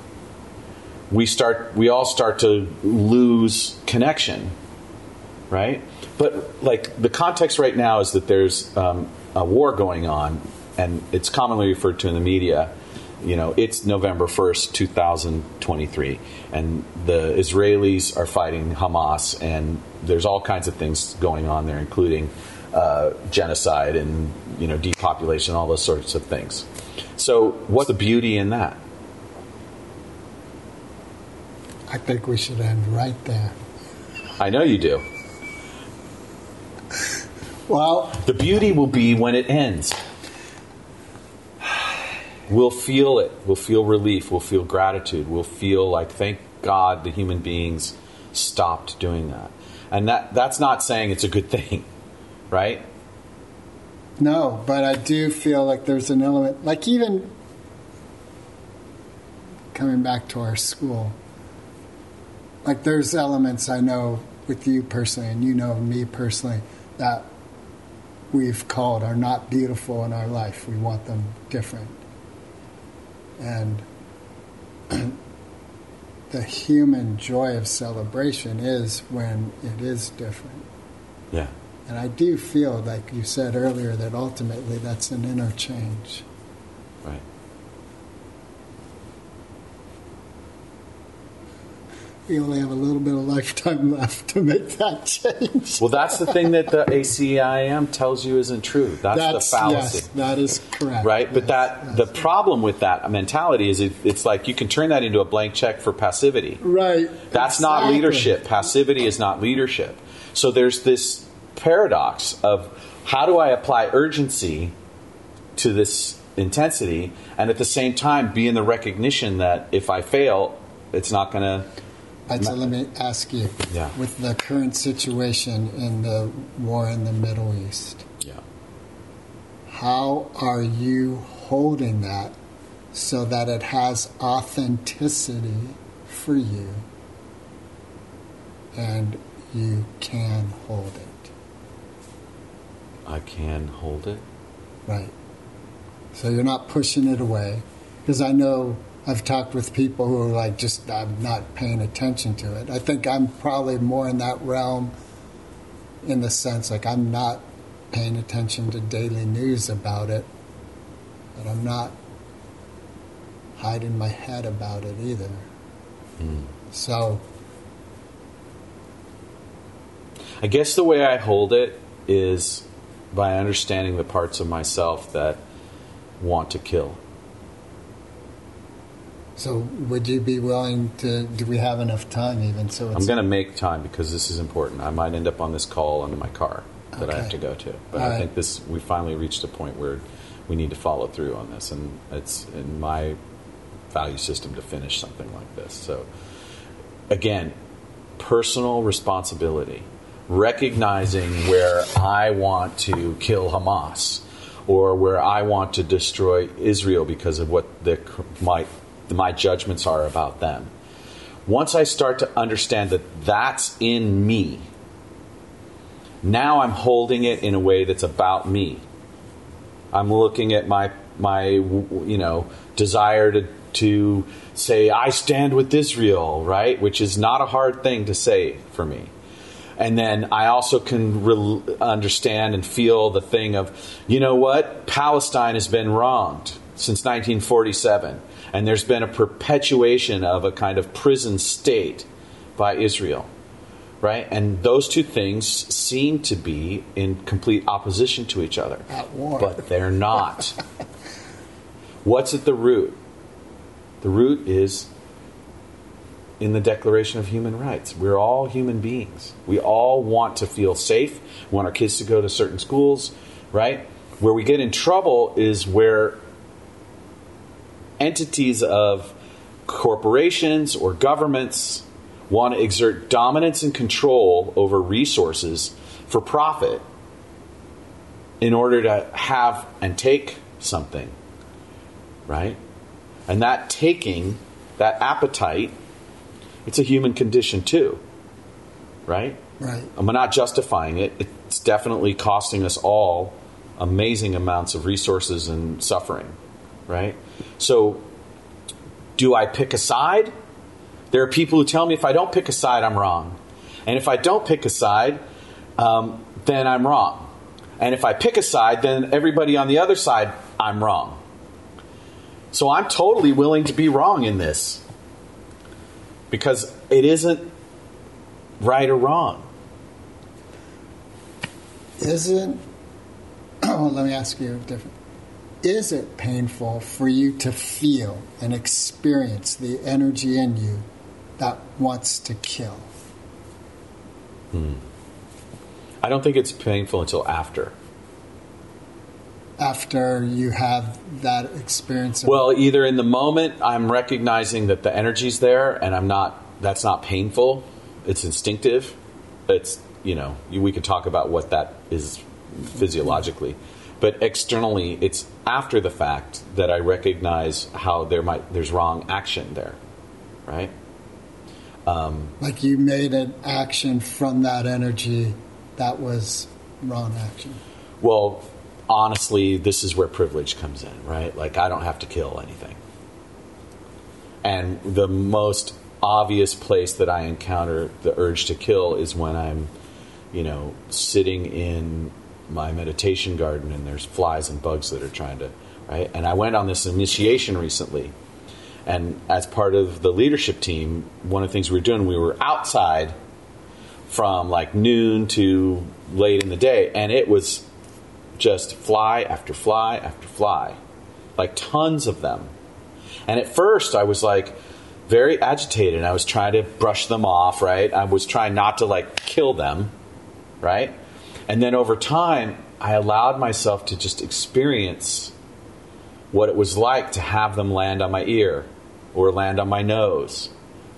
we start we all start to lose connection. Right? But like the context right now is that there's um, a war going on, and it's commonly referred to in the media you know, it's November 1st, 2023, and the Israelis are fighting Hamas, and there's all kinds of things going on there, including uh, genocide and, you know, depopulation, all those sorts of things. So, what's the beauty in that?
I think we should end right there.
I know you do.
Well,
The beauty will be when it ends. We'll feel it. We'll feel relief. We'll feel gratitude. We'll feel like, thank God the human beings stopped doing that. And that, that's not saying it's a good thing, right?
no, but I do feel like there's an element, like even coming back to our school, like there's elements I know with you personally, and you know me personally, that we've called are not beautiful in our life. We want them different. And the human joy of celebration is when it is different.
Yeah.
And I do feel, like you said earlier, that ultimately that's an interchange.
Right.
We only have a little bit of lifetime left to make that change.
Well, that's the thing that the ACIM tells you isn't true. That's,
That's
the fallacy.
yes, that is correct.
Right, but that
yes.
the problem with that mentality is it, it's like you can turn that into a blank check for passivity.
right.
That's not leadership. Passivity is not leadership. So there's this paradox of how do I apply urgency to this intensity and at the same time be in the recognition that if I fail, it's not going to.
Right, so let me ask you
Yeah.
with the current situation in the war in the Middle East,
Yeah.
how are you holding that so that it has authenticity for you and you can hold it?
I can hold it.
Right. So you're not pushing it away. Because I know I've talked with people who are like, just, I'm not paying attention to it. I think I'm probably more in that realm in the sense like I'm not paying attention to daily news about it, but I'm not hiding my head about it either. Hmm. So,
I guess the way I hold it is by understanding the parts of myself that want to kill.
So would you be willing to? Do we have enough time even? So it's
I'm going to make time because this is important. I might end up on this call under my car that I have to go to. But
All
I
right.
think this we finally reached a point where we need to follow through on this, and it's in my value system to finish something like this. So, again, personal responsibility, recognizing where I want to kill Hamas or where I want to destroy Israel because of what the, my my judgments are about them. Once I start to understand that that's in me, now I'm holding it in a way that's about me. I'm looking at my my you know desire to to say I stand with Israel, right? Which is not a hard thing to say for me. And then I also can re- understand and feel the thing of, you know what? Palestine has been wronged since 1947. And there's been a perpetuation of a kind of prison state by Israel right? And those two things seem to be in complete opposition to each other.
At war.
But they're not. What's at the root? The root is in the Declaration of Human Rights. We're all human beings. We all want to feel safe, we want our kids to go to certain schools, right? Where we get in trouble is where entities of corporations or governments want to exert dominance and control over resources for profit in order to have and take something, right? And that taking, that appetite, it's a human condition too, right?
right.
I'm not justifying it. It's definitely costing us all amazing amounts of resources and suffering, right? So, do I pick a side? There are people who tell me if I don't pick a side, I'm wrong. And if I don't pick a side, um, then I'm wrong. And if I pick a side, then everybody on the other side, I'm wrong. So I'm totally willing to be wrong in this because it isn't right or wrong.
Isn't, oh, let me ask you different. Is it painful for you to feel and experience the energy in you that wants to kill? Hmm.
I don't think it's painful until after.
After you have that experience of
Well, either in the moment I'm recognizing that the energy's there and I'm not that's not painful. It's instinctive. It's, you know, we could talk about what that is physiologically. But externally, it's after the fact that I recognize how there might there's wrong action there. Right?
Um, like you made an action from that energy that was wrong action.
Well, honestly, this is where privilege comes in, right? Like, I don't have to kill anything. And the most obvious place that I encounter the urge to kill is when I'm, you know, sitting in my meditation garden and there's flies and bugs that are trying to, right? And I went on this initiation recently. And as part of the leadership team, one of the things we were doing, we were outside from like noon to late in the day, and it was just fly after fly after fly, like tons of them. And at first, I was like very agitated. and I was trying to brush them off, right? I was trying not to like kill them, right? And then over time, I allowed myself to just experience what it was like to have them land on my ear or land on my nose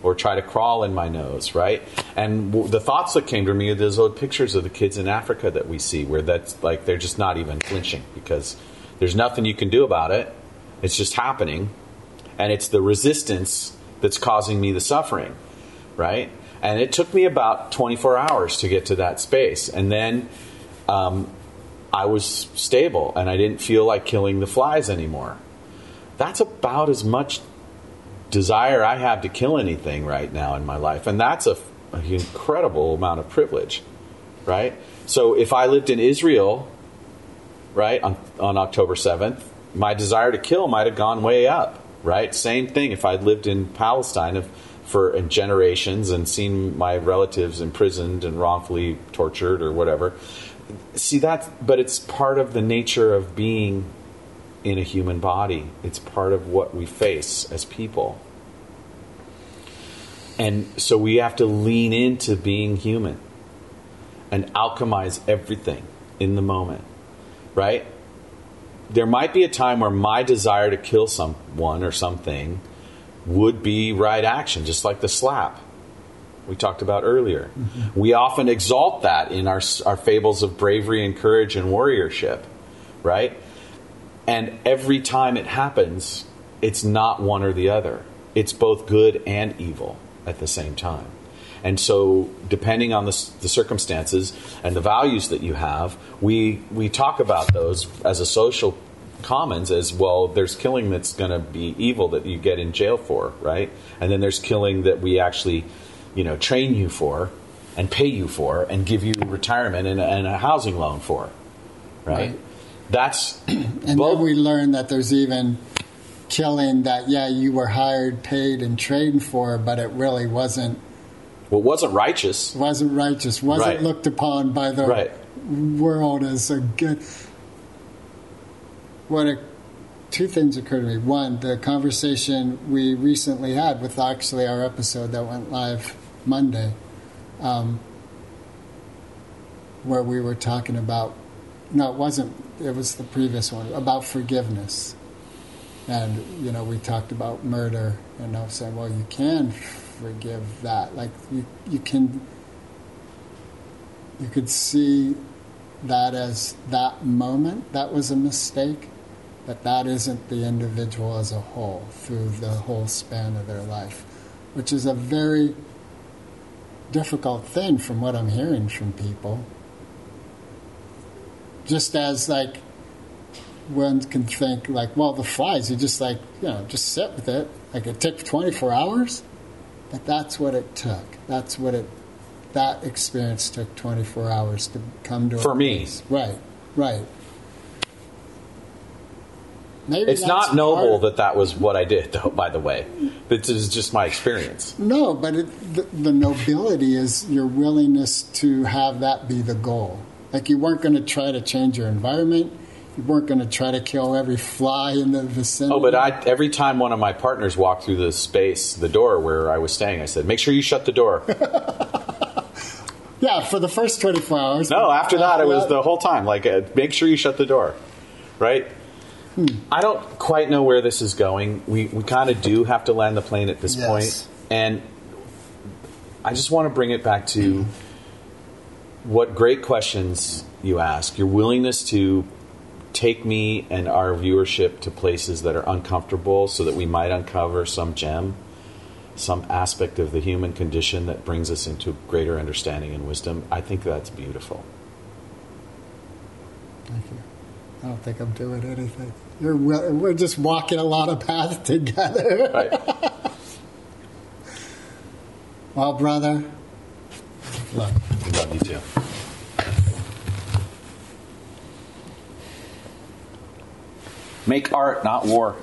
or try to crawl in my nose, right? And w- the thoughts that came to me are those old pictures of the kids in Africa that we see where that's like they're just not even flinching because there's nothing you can do about it. It's just happening. And it's the resistance that's causing me the suffering, right? And it took me about 24 hours to get to that space. And then um, I was stable and I didn't feel like killing the flies anymore. That's about as much desire I have to kill anything right now in my life. And that's a, an incredible amount of privilege, right? So if I lived in Israel, right, on, on October 7th, my desire to kill might have gone way up, right? Same thing if I'd lived in Palestine if, for generations and seen my relatives imprisoned and wrongfully tortured or whatever. See that, but it's part of the nature of being in a human body. It's part of what we face as people. And so we have to lean into being human and alchemize everything in the moment, right? There might be a time where my desire to kill someone or something would be right action, just like the slap we talked about earlier. Mm-hmm. We often exalt that in our, our fables of bravery and courage and warriorship, right? And every time it happens, it's not one or the other. It's both good and evil at the same time. And so, depending on the, the, circumstances and the values that you have, we, we talk about those as a social commons as well. There's killing that's going to be evil that you get in jail for, right? And then there's killing that we actually, you know, train you for and pay you for and give you retirement and, and a housing loan for, right? right. That's
and both. then we learn that there's even killing that yeah you were hired, paid, and trained for, but it really wasn't.
Well, wasn't righteous.
Wasn't righteous. Wasn't right. looked upon by the right. world as a good. What a two things occur to me. One, the conversation we recently had with actually our episode that went live Monday, um, where we were talking about. No, it wasn't it was the previous one about forgiveness. And, you know, we talked about murder, and I was saying, well, you can forgive that. Like, you, you can, you could see that as that moment, that was a mistake, but that isn't the individual as a whole through the whole span of their life, which is a very difficult thing from what I'm hearing from people just as like one can think like, well, the flies, you just like, you know, just sit with it. Like it took 24 hours, but that's what it took. That's what it, that experience took 24 hours to come to.
For me.
Place. Right, right.
Maybe it's not noble that that was what I did, though. By the way, this is just my experience.
No, but it, the, the nobility is your willingness to have that be the goal. Like you weren't going to try to change your environment. You weren't going to try to kill every fly in the vicinity.
Oh, but I, every time one of my partners walked through the space, the door where I was staying, I said, "Make sure you shut the door."
yeah, for the first twenty-four hours.
No, after, after that, it was the whole time. Like, uh, make sure you shut the door, right? Hmm. I don't quite know where this is going. We we kind of do have to land the plane at this yes. point, and I just want to bring it back to what great questions you ask. Your willingness to take me and our viewership to places that are uncomfortable so that we might uncover some gem, some aspect of the human condition that brings us into greater understanding and wisdom. I think that's beautiful.
Thank you. I don't think I'm doing anything. You're, we're just walking a lot of paths together. Right. well, brother,
Love. We Love you too. Make art, not war.